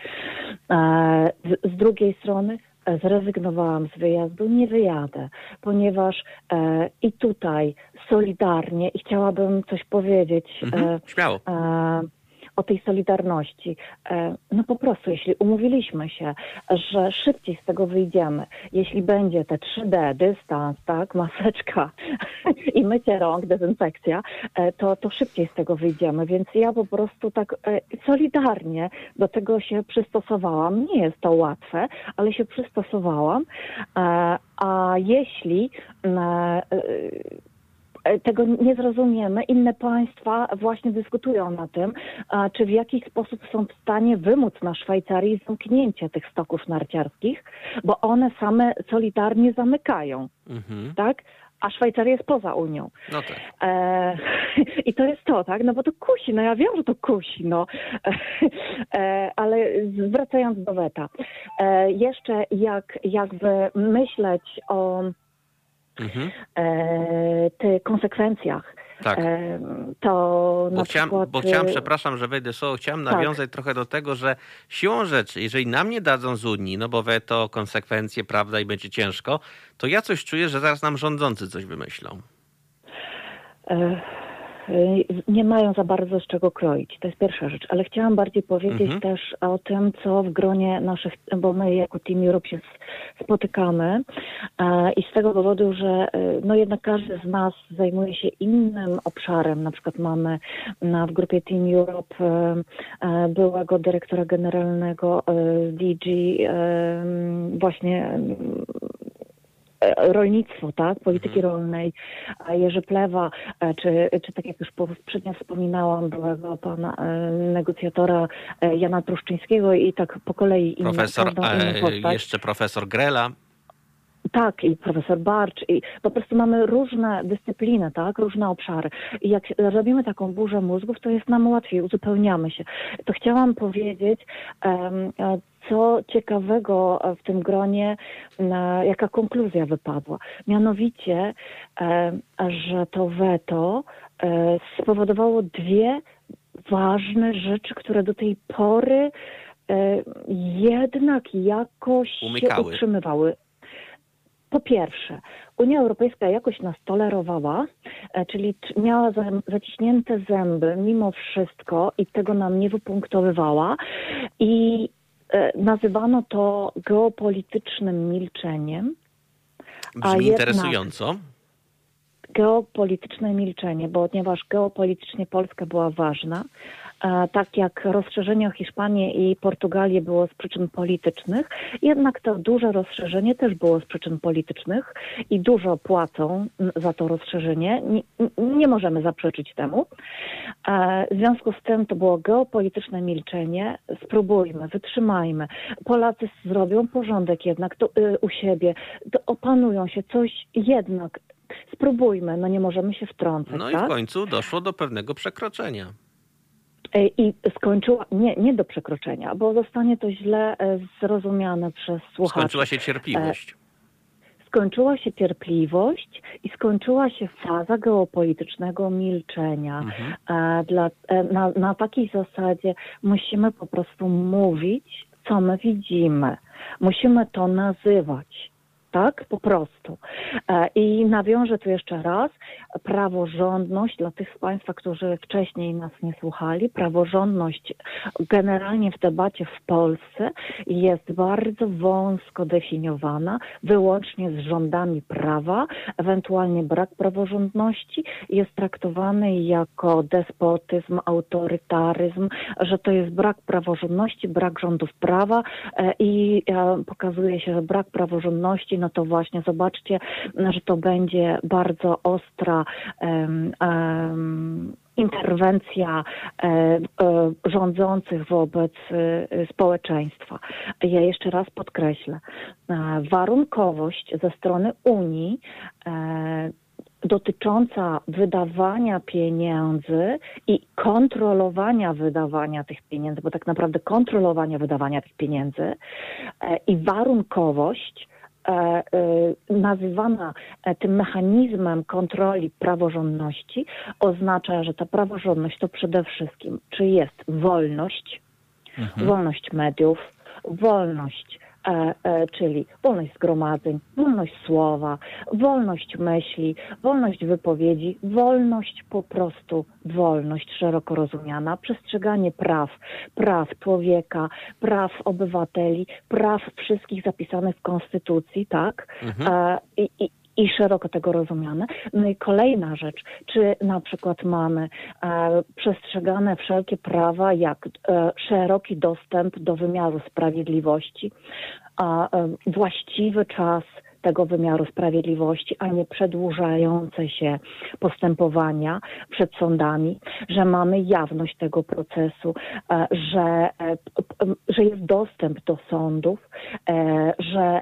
Speaker 4: E, z, drugiej strony e, zrezygnowałam z wyjazdu, nie wyjadę, ponieważ e, i tutaj solidarnie i chciałabym coś powiedzieć.
Speaker 1: Mhm, e, śmiało. E,
Speaker 4: o tej solidarności. E, no po prostu, jeśli umówiliśmy się, że szybciej z tego wyjdziemy, jeśli będzie te 3D, dystans, tak, maseczka i mycie rąk, dezynfekcja, e, to, to szybciej z tego wyjdziemy. Więc ja po prostu tak e, solidarnie do tego się przystosowałam. Nie jest to łatwe, ale się przystosowałam. A jeśli tego nie zrozumiemy. Inne państwa właśnie dyskutują na tym, czy w jaki sposób są w stanie wymóc na Szwajcarii zamknięcie tych stoków narciarskich, bo one same solidarnie zamykają. Mhm. Tak? a Szwajcaria jest poza Unią. No tak. E, I to jest to, tak? No bo to kusi, no ja wiem, że to kusi, no. E, ale wracając do weta. E, jeszcze jak jakby myśleć o mhm. e, tych konsekwencjach. Tak. E, to
Speaker 1: bo, chciałem, przykład... bo chciałem, przepraszam, że wejdę słowo, chciałem tak. nawiązać trochę do tego, że siłą rzeczy, jeżeli nam nie dadzą z Unii, no bo weto, konsekwencje, prawda, i będzie ciężko, to ja coś czuję, że zaraz nam rządzący coś wymyślą.
Speaker 4: E Y, nie mają za bardzo z czego kroić. To jest pierwsza rzecz. Ale chciałam bardziej powiedzieć mhm. też o tym, co w gronie naszych, bo my jako Team Europe się spotykamy i z tego powodu, że y, no jednak każdy z nas zajmuje się innym obszarem. Na przykład mamy na, w grupie Team Europe e, byłego dyrektora generalnego DG właśnie rolnictwo, tak, polityki mhm. rolnej, Jerzy Plewa, e, czy, czy tak jak już poprzednio wspominałam, byłego pana e, negocjatora e, Jana Truszczyńskiego i tak po kolei
Speaker 1: profesor, inne, jeszcze profesor Grela.
Speaker 4: Tak, i profesor Barcz, i po prostu mamy różne dyscypliny, tak, różne obszary. I jak robimy taką burzę mózgów, to jest nam łatwiej, uzupełniamy się. To chciałam powiedzieć, um, co ciekawego w tym gronie, jaka konkluzja wypadła. Mianowicie, że to weto e, spowodowało dwie ważne rzeczy, które do tej pory e, jednak jakoś Umykały. się utrzymywały. Po pierwsze, Unia Europejska jakoś nas tolerowała, e, czyli miała zaciśnięte zęby mimo wszystko i tego nam nie wypunktowywała i E, nazywano to geopolitycznym milczeniem.
Speaker 1: Brzmi interesująco.
Speaker 4: Geopolityczne milczenie, bo ponieważ geopolitycznie Polska była ważna, tak jak rozszerzenie o Hiszpanię i Portugalię było z przyczyn politycznych, jednak to duże rozszerzenie też było z przyczyn politycznych i dużo płacą za to rozszerzenie. Nie, nie możemy zaprzeczyć temu. W związku z tym to było geopolityczne milczenie. Spróbujmy, wytrzymajmy. Polacy zrobią porządek jednak to, y, u siebie, to opanują się coś jednak. Spróbujmy, no nie możemy się wtrącać.
Speaker 1: No
Speaker 4: tak?
Speaker 1: i w końcu doszło do pewnego przekroczenia.
Speaker 4: E, i skończyła, nie, nie do przekroczenia, bo zostanie to źle e, zrozumiane przez słuchaczy.
Speaker 1: Skończyła się cierpliwość. E,
Speaker 4: skończyła się cierpliwość i skończyła się faza geopolitycznego milczenia. Mhm. Dla, na, na takiej zasadzie musimy po prostu mówić, co my widzimy. Musimy to nazywać tak? Po prostu. I nawiążę tu jeszcze raz, praworządność dla tych z Państwa, którzy wcześniej nas nie słuchali, praworządność generalnie w debacie w Polsce jest bardzo wąsko definiowana, wyłącznie z rządami prawa, ewentualnie brak praworządności jest traktowany jako despotyzm, autorytaryzm, że to jest brak praworządności, brak rządów prawa e, i e, pokazuje się, że brak praworządności, no to właśnie zobaczcie, że to będzie bardzo ostra um, um, interwencja e, e, rządzących wobec e, społeczeństwa. Ja jeszcze raz podkreślę, warunkowość ze strony Unii dotycząca wydawania pieniędzy i kontrolowania wydawania tych pieniędzy, bo tak naprawdę kontrolowania wydawania tych pieniędzy i warunkowość E, e, nazywana e, tym mechanizmem kontroli praworządności, oznacza, że ta praworządność to przede wszystkim, czy jest wolność, mhm. wolność mediów, wolność E, e, czyli wolność zgromadzeń, wolność słowa, wolność myśli, wolność wypowiedzi, wolność po prostu, wolność szeroko rozumiana, przestrzeganie praw, praw człowieka, praw obywateli, praw wszystkich zapisanych w Konstytucji, tak? Mhm. E, I, i, i szeroko tego rozumiane. No i kolejna rzecz, czy na przykład mamy e, przestrzegane wszelkie prawa, jak e, szeroki dostęp do wymiaru sprawiedliwości, a e, właściwy czas tego wymiaru sprawiedliwości, a nie przedłużające się postępowania przed sądami, że mamy jawność tego procesu, e, że, e, że jest dostęp do sądów, e, że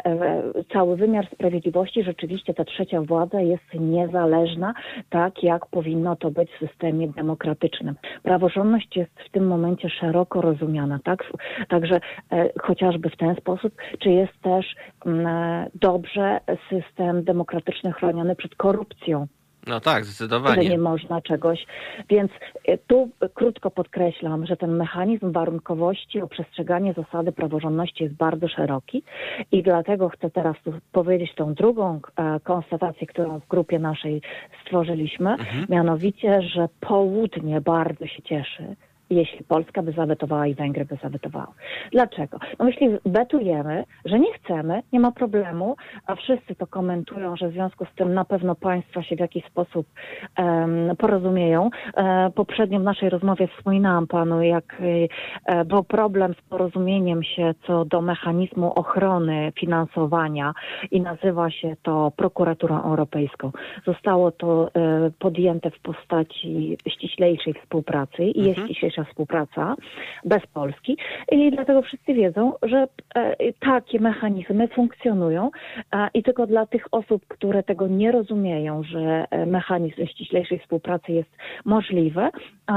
Speaker 4: cały wymiar sprawiedliwości, rzeczywiście ta trzecia władza jest niezależna, tak jak powinno to być w systemie demokratycznym. Praworządność jest w tym momencie szeroko rozumiana, tak? Także chociażby w ten sposób, czy jest też dobrze system demokratyczny chroniony przed korupcją.
Speaker 1: No tak, zdecydowanie.
Speaker 4: Nie można czegoś. Więc e, tu krótko podkreślam, że ten mechanizm warunkowości o przestrzeganie zasady praworządności jest bardzo szeroki i dlatego chcę teraz tu powiedzieć tą drugą e, konstatację, którą w grupie naszej stworzyliśmy, mhm. mianowicie, że południe bardzo się cieszy jeśli Polska by zawetowała i Węgry by zawetowały. Dlaczego? No jeśli wetujemy, że nie chcemy, nie ma problemu, a wszyscy to komentują, że w związku z tym na pewno państwa się w jakiś sposób um, porozumieją. E, poprzednio w naszej rozmowie wspominałam panu, jak e, był problem z porozumieniem się co do mechanizmu ochrony finansowania i nazywa się to prokuraturą europejską. Zostało to e, podjęte w postaci ściślejszej współpracy i jest mhm. Ściślejsza współpraca bez Polski i dlatego wszyscy wiedzą, że e, takie mechanizmy funkcjonują i tylko dla tych osób, które tego nie rozumieją, że e, mechanizm ściślejszej współpracy jest możliwy,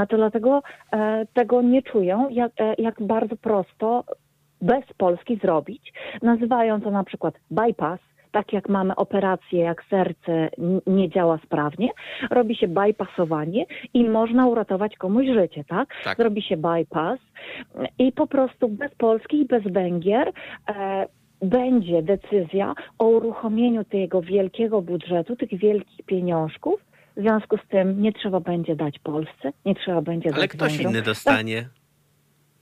Speaker 4: to dlatego e, tego nie czują, jak, jak bardzo prosto bez Polski zrobić. Nazywają to na przykład bypass, tak jak mamy operację, jak serce nie działa sprawnie, robi się bypassowanie i można uratować komuś życie, tak? tak. Zrobi się bypass i po prostu bez Polski i bez Węgier e, będzie decyzja o uruchomieniu tego wielkiego budżetu, tych wielkich pieniążków. W związku z tym nie trzeba będzie dać Polsce, nie trzeba będzie
Speaker 1: Ale
Speaker 4: dać
Speaker 1: ktoś Węgrom. inny dostanie.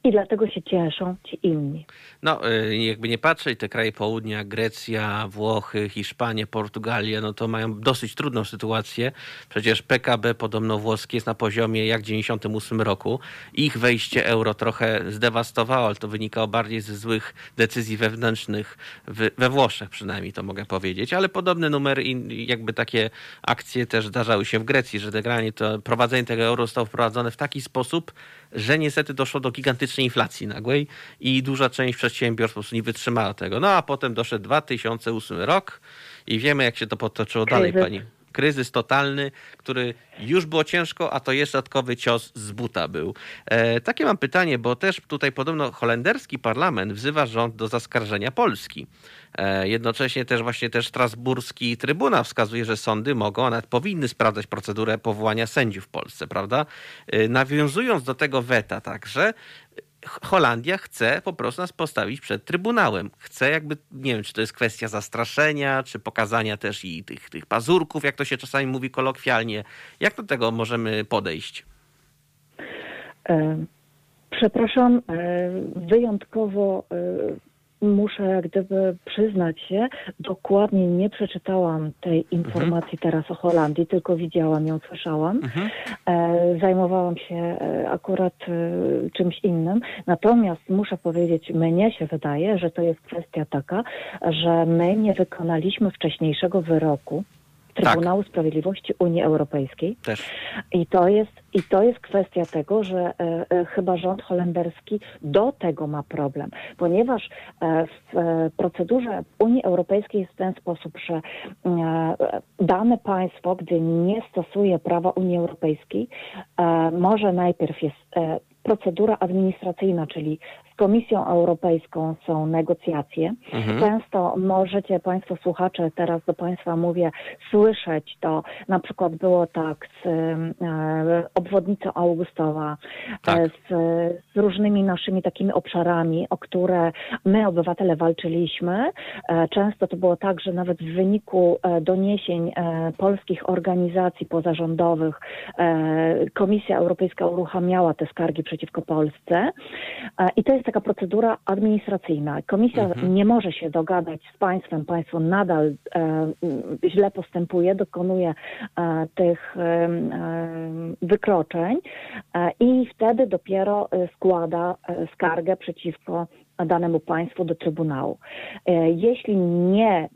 Speaker 4: I dlatego się cieszą ci inni.
Speaker 1: No, y, jakby nie patrzeć, te kraje południa, Grecja, Włochy, Hiszpania, Portugalia, no to mają dosyć trudną sytuację. Przecież PKB podobno włoskie jest na poziomie jak w 98 roku. Ich wejście euro trochę zdewastowało, ale to wynikało bardziej ze złych decyzji wewnętrznych we Włoszech przynajmniej, to mogę powiedzieć. Ale podobne numery i jakby takie akcje też zdarzały się w Grecji, że to prowadzenie tego euro zostało wprowadzone w taki sposób, że niestety doszło do gigantycznej inflacji nagłej i duża część przedsiębiorstw po prostu nie wytrzymała tego. No a potem doszedł 2008 rok i wiemy, jak się to potoczyło dalej, pani kryzys totalny, który już było ciężko, a to jeszcze dodatkowy cios z buta był. E, takie mam pytanie, bo też tutaj podobno holenderski parlament wzywa rząd do zaskarżenia Polski. E, jednocześnie też właśnie też strasburski trybunał wskazuje, że sądy mogą, a nawet powinny sprawdzać procedurę powołania sędziów w Polsce, prawda? E, nawiązując do tego weta także, Holandia chce po prostu nas postawić przed Trybunałem. Chce jakby, nie wiem, czy to jest kwestia zastraszenia, czy pokazania też i tych, tych pazurków, jak to się czasami mówi kolokwialnie. Jak do tego możemy podejść?
Speaker 4: E, przepraszam, e, wyjątkowo e, muszę jak gdyby przyznać się, dokładnie nie przeczytałam tej informacji mhm. teraz o Holandii, tylko widziałam ją, słyszałam. Mhm. Zajmowałam się akurat czymś innym. Natomiast muszę powiedzieć, mnie się wydaje, że to jest kwestia taka, że my nie wykonaliśmy wcześniejszego wyroku Trybunału tak. Sprawiedliwości Unii Europejskiej.
Speaker 1: Też.
Speaker 4: I to jest, i to jest kwestia tego, że e, e, chyba rząd holenderski do tego ma problem, ponieważ e, w e, procedurze Unii Europejskiej jest w ten sposób, że e, dane państwo, gdy nie stosuje prawa Unii Europejskiej, e, może najpierw jest procedura administracyjna, czyli Komisją Europejską są negocjacje. Mhm. Często możecie Państwo słuchacze, teraz do Państwa mówię, słyszeć to. Na przykład było tak z e, obwodnicą Augustowa, tak. e, z, z, różnymi naszymi takimi obszarami, o które my, obywatele, walczyliśmy. E, często to było tak, że nawet w wyniku e, doniesień e, polskich organizacji pozarządowych Komisja Europejska uruchamiała te skargi przeciwko Polsce. I to jest taka procedura administracyjna. Komisja mhm. nie może się dogadać z państwem. Państwo nadal e, źle postępuje, dokonuje e, tych e, wykroczeń e, i wtedy dopiero e, składa e, skargę przeciwko danemu państwu do Trybunału. Jeśli nie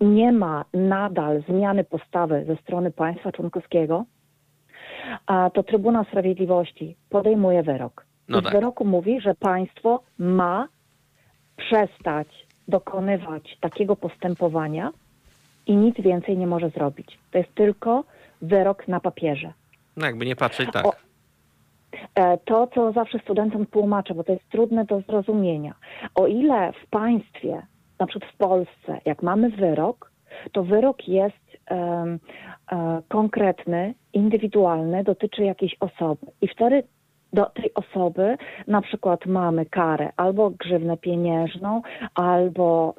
Speaker 4: nie ma nadal zmiany postawy ze strony państwa członkowskiego, to Trybunał Sprawiedliwości podejmuje wyrok. No tak. W wyroku mówi, że państwo ma przestać dokonywać takiego postępowania i nic więcej nie może zrobić. To jest tylko wyrok na papierze.
Speaker 1: No jakby nie patrzeć tak. O,
Speaker 4: e, to, co zawsze studentom tłumaczę, bo to jest trudne do zrozumienia. O ile w państwie, na przykład w Polsce, jak mamy wyrok, to wyrok jest um, um, konkretny, indywidualny, dotyczy jakiejś osoby. I wtedy do tej osoby na przykład mamy karę albo grzywnę pieniężną, albo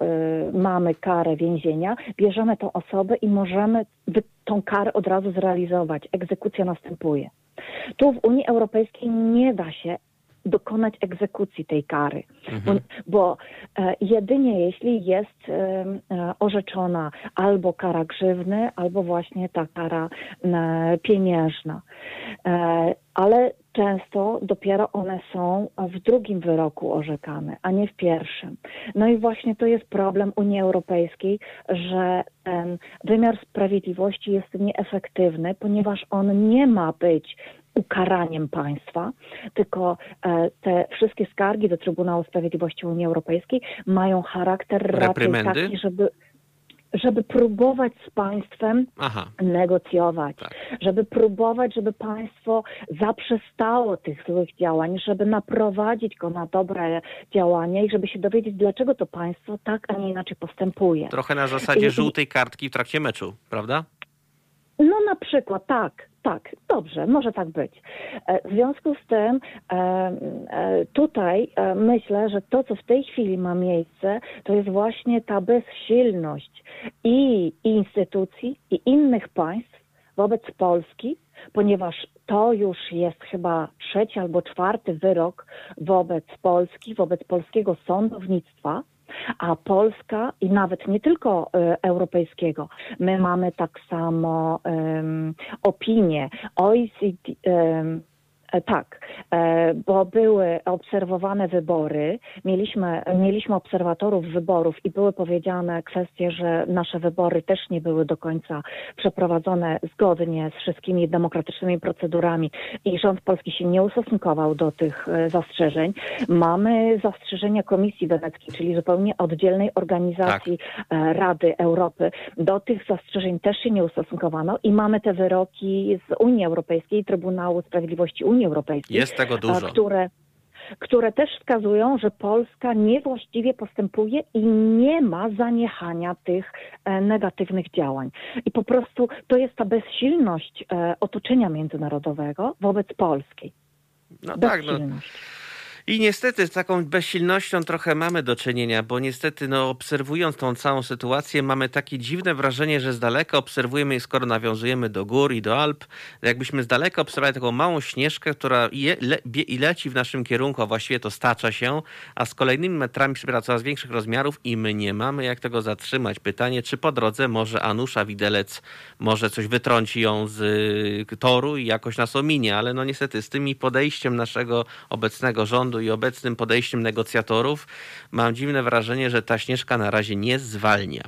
Speaker 4: y, mamy karę więzienia, bierzemy tą osobę i możemy tą karę od razu zrealizować. Egzekucja następuje. Tu w Unii Europejskiej nie da się dokonać egzekucji tej kary. Mhm. Bo, e, jedynie jeśli jest e, e, orzeczona albo kara grzywny, albo właśnie ta kara e, pieniężna. E, ale często dopiero one są w drugim wyroku orzekane, a nie w pierwszym. No i właśnie to jest problem Unii Europejskiej, że ten wymiar sprawiedliwości jest nieefektywny, ponieważ on nie ma być ukaraniem państwa, tylko e, te wszystkie skargi do Trybunału Sprawiedliwości Unii Europejskiej mają charakter raczej taki, żeby żeby próbować z państwem Aha. negocjować, tak. żeby próbować, żeby państwo zaprzestało tych złych działań, żeby naprowadzić go na dobre działania i żeby się dowiedzieć, dlaczego to państwo tak, a nie inaczej postępuje.
Speaker 1: Trochę na zasadzie I, żółtej kartki w trakcie meczu, prawda?
Speaker 4: Na przykład tak, tak, dobrze, może tak być. E, w związku z tym e, e, tutaj myślę, że to, co w tej chwili ma miejsce, to jest właśnie ta bezsilność i instytucji, i innych państw wobec Polski, ponieważ to już jest chyba trzeci albo czwarty wyrok wobec Polski, wobec polskiego sądownictwa, a Polska i nawet nie tylko y, europejskiego, my mamy tak samo um, opinię OECD, E, tak, e, bo były obserwowane wybory, mieliśmy, mieliśmy obserwatorów wyborów i były powiedziane kwestie, że nasze wybory też nie były do końca przeprowadzone zgodnie z wszystkimi demokratycznymi procedurami i rząd polski się nie ustosunkował do tych e, zastrzeżeń. Mamy zastrzeżenia Komisji Weneckiej, czyli zupełnie oddzielnej organizacji tak. Rady Europy. Do tych zastrzeżeń też się nie ustosunkowano i mamy te wyroki z Unii Europejskiej, Trybunału Sprawiedliwości Unii Unii Europejskiej.
Speaker 1: Jest tego dużo.
Speaker 4: Które, które też wskazują, że Polska niewłaściwie postępuje i nie ma zaniechania tych e, negatywnych działań. I po prostu to jest ta bezsilność e, otoczenia międzynarodowego wobec Polski. No tak, no.
Speaker 1: I niestety z taką bezsilnością trochę mamy do czynienia, bo niestety no, obserwując tą całą sytuację mamy takie dziwne wrażenie, że z daleka obserwujemy, skoro nawiązujemy do gór i do Alp, jakbyśmy z daleka obserwowali taką małą śnieżkę, która je, le, i leci w naszym kierunku, a właściwie to stacza się, a z kolejnymi metrami przybiera coraz większych rozmiarów i my nie mamy jak tego zatrzymać. Pytanie, czy po drodze może Anusza Widelec może coś wytrąci ją z y, toru i jakoś nas ominie, ale no niestety z tymi podejściem naszego obecnego rządu i obecnym podejściem negocjatorów mam dziwne wrażenie, że ta Śnieżka na razie nie zwalnia.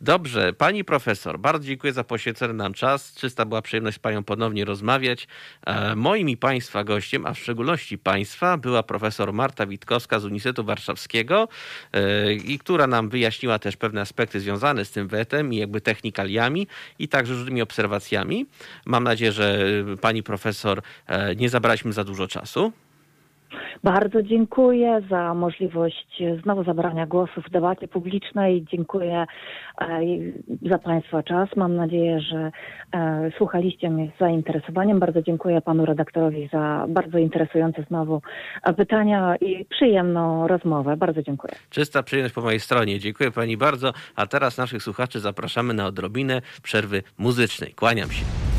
Speaker 1: Dobrze, pani profesor, bardzo dziękuję za poświęcony nam czas. Czysta była przyjemność z panią ponownie rozmawiać. E, moim i państwa gościem, a w szczególności państwa, była profesor Marta Witkowska z Uniwersytetu Warszawskiego e, i która nam wyjaśniła też pewne aspekty związane z tym wetem i jakby technikaliami i także różnymi obserwacjami. Mam nadzieję, że pani profesor e, nie zabraliśmy za dużo czasu.
Speaker 4: Bardzo dziękuję za możliwość znowu zabrania głosu w debacie publicznej. Dziękuję e, za Państwa czas. Mam nadzieję, że e, słuchaliście mnie z zainteresowaniem. Bardzo dziękuję Panu redaktorowi za bardzo interesujące znowu pytania i przyjemną rozmowę. Bardzo dziękuję.
Speaker 1: Czysta przyjemność po mojej stronie. Dziękuję Pani bardzo. A teraz naszych słuchaczy zapraszamy na odrobinę przerwy muzycznej. Kłaniam się.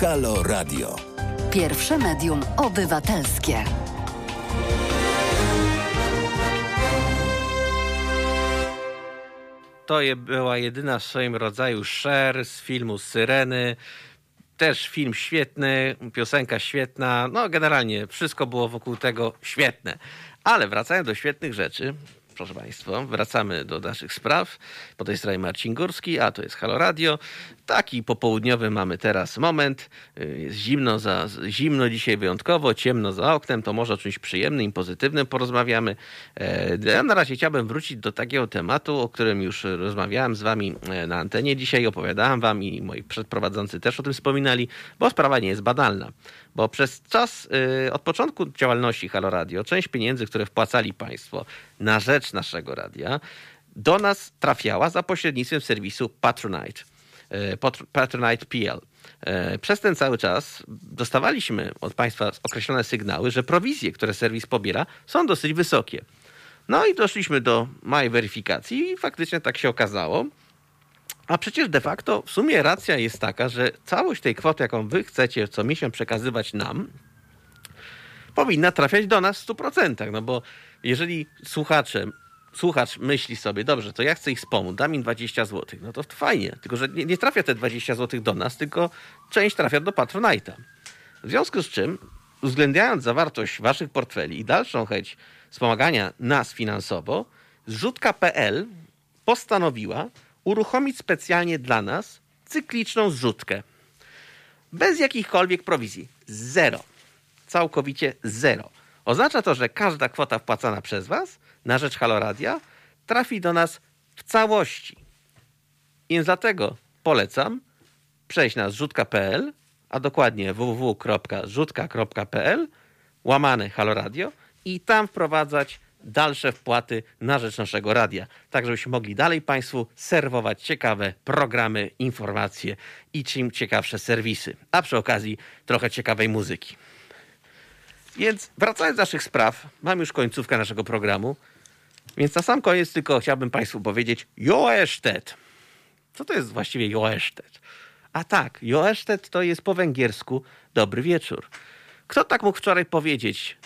Speaker 3: Halo Radio. Pierwsze medium obywatelskie.
Speaker 1: To była jedyna w swoim rodzaju Cher z filmu Syreny. Też film świetny, piosenka świetna. No, generalnie wszystko było wokół tego świetne. Ale wracając do świetnych rzeczy, proszę Państwa, wracamy do naszych spraw. Po tej stronie Marcin Górski, a to jest Halo Radio. Taki popołudniowy mamy teraz moment. Jest zimno, za, zimno dzisiaj wyjątkowo, ciemno za oknem, to może o czymś przyjemnym pozytywnym porozmawiamy. E, ja na razie chciałbym wrócić do takiego tematu, o którym już rozmawiałem z Wami e, na antenie dzisiaj, opowiadałem Wam i moi przedprowadzący też o tym wspominali, bo sprawa nie jest banalna. Bo przez czas, y, od początku działalności Halo Radio, część pieniędzy, które wpłacali Państwo na rzecz naszego radia, do nas trafiała za pośrednictwem serwisu Patronite. Y, Patronite PL. Y, przez ten cały czas dostawaliśmy od Państwa określone sygnały, że prowizje, które serwis pobiera, są dosyć wysokie. No i doszliśmy do małej weryfikacji i faktycznie tak się okazało. A przecież de facto w sumie racja jest taka, że całość tej kwoty, jaką wy chcecie co miesiąc przekazywać nam, powinna trafiać do nas w 100%. No bo jeżeli słuchacze, słuchacz myśli sobie, dobrze, to ja chcę ich wspomóc, dam im 20 zł, no to fajnie. Tylko, że nie, nie trafia te 20 zł do nas, tylko część trafia do Patronite'a. W związku z czym, uwzględniając zawartość waszych portfeli i dalszą chęć wspomagania nas finansowo, zrzutka.pl postanowiła, uruchomić specjalnie dla nas cykliczną zrzutkę. Bez jakichkolwiek prowizji. Zero. Całkowicie zero. Oznacza to, że każda kwota wpłacana przez Was na rzecz Haloradia trafi do nas w całości. Więc dlatego polecam przejść na zrzutka.pl, a dokładnie www.zrzutka.pl łamane Haloradio i tam wprowadzać dalsze wpłaty na rzecz naszego radia, tak żebyśmy mogli dalej Państwu serwować ciekawe programy, informacje i czym ciekawsze serwisy, a przy okazji trochę ciekawej muzyki. Więc wracając do naszych spraw, mam już końcówkę naszego programu, więc na sam koniec tylko chciałbym Państwu powiedzieć Joesztet. Co to jest właściwie Joesztet? A tak, Joesztet to jest po węgiersku dobry wieczór. Kto tak mógł wczoraj powiedzieć,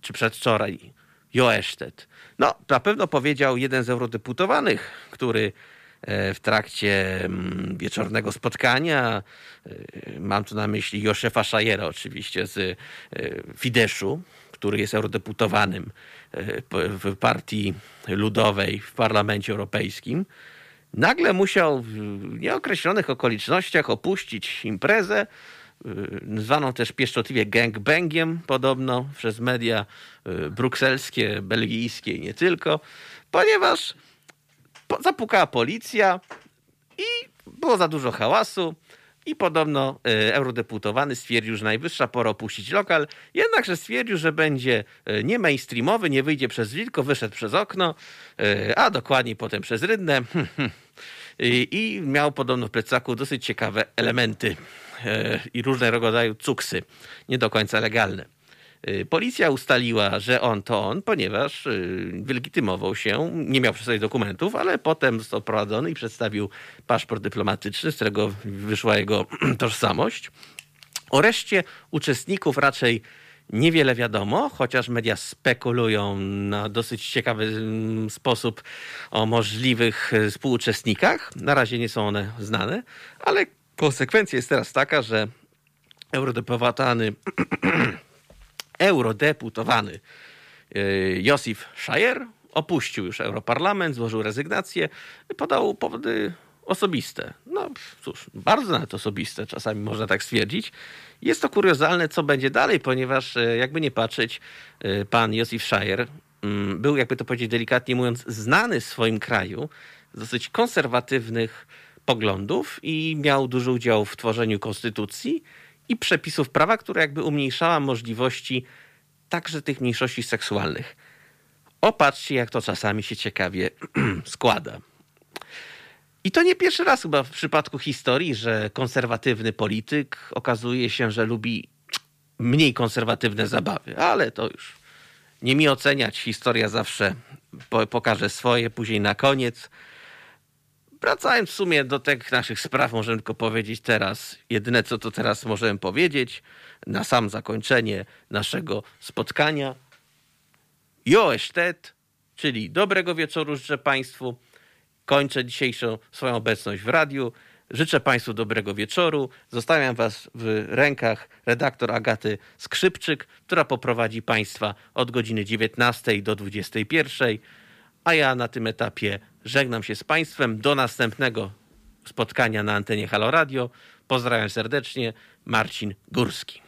Speaker 1: czy przedwczoraj, Joesztet. No, na pewno powiedział jeden z eurodeputowanych, który w trakcie mm, wieczornego spotkania, e, mam tu na myśli Joszefa Szajera oczywiście z e, Fideszu, który jest eurodeputowanym w partii ludowej w Parlamencie Europejskim, nagle musiał w nieokreślonych okolicznościach opuścić imprezę, zwaną też pieszczotliwie gangbangiem podobno przez media brukselskie, belgijskie i nie tylko, ponieważ zapukała policja i było za dużo hałasu i podobno e, eurodeputowany stwierdził, że najwyższa pora opuścić lokal, jednakże stwierdził, że będzie e, nie mainstreamowy, nie wyjdzie przez drzwi, tylko wyszedł przez okno, e, a dokładniej potem przez rydne i miał podobno w plecaku dosyć ciekawe elementy i różnego rodzaju cuksy, nie do końca legalne. Y, policja ustaliła, że on to on, ponieważ y, wylegitymował się, nie miał przy sobie dokumentów, ale potem został prowadzony i przedstawił paszport dyplomatyczny, z którego wyszła jego tożsamość. O reszcie uczestników raczej niewiele wiadomo, chociaż media spekulują na dosyć ciekawy mm, sposób o możliwych y, współuczestnikach. Na razie nie są one znane, ale konsekwencja jest teraz taka, że eurodeputowany eurodeputowany e, Josif Szajer opuścił już Europarlament, złożył rezygnację, podał powody osobiste. No cóż, bardzo nawet osobiste, czasami można tak stwierdzić. Jest to kuriozalne, co będzie dalej, ponieważ e, jakby nie patrzeć, e, pan Josif Szajer mm, był, jakby to powiedzieć delikatnie mówiąc, znany w swoim kraju z dosyć konserwatywnych poglądów i miał duży udział w tworzeniu konstytucji i przepisów prawa, które jakby umniejszała możliwości także tych mniejszości seksualnych. Opatrzcie, jak to czasami się ciekawie składa. I to nie pierwszy raz chyba w przypadku historii, że konserwatywny polityk okazuje się, że lubi mniej konserwatywne zabawy, ale to już nie mi oceniać. Historia zawsze pokaże swoje, później na koniec. Wracając w sumie do tych naszych spraw, możemy tylko powiedzieć teraz, jedyne co to teraz możemy powiedzieć, na sam zakończenie naszego spotkania. Jo estet, czyli dobrego wieczoru życzę Państwu. Kończę dzisiejszą swoją obecność w radiu. Życzę Państwu dobrego wieczoru. Zostawiam Was w rękach redaktor Agaty Skrzypczyk, która poprowadzi Państwa od godziny 19 do 21 a ja na tym etapie żegnam się z Państwem. Do następnego spotkania na antenie Halo Radio. Pozdrawiam serdecznie. Marcin Górski.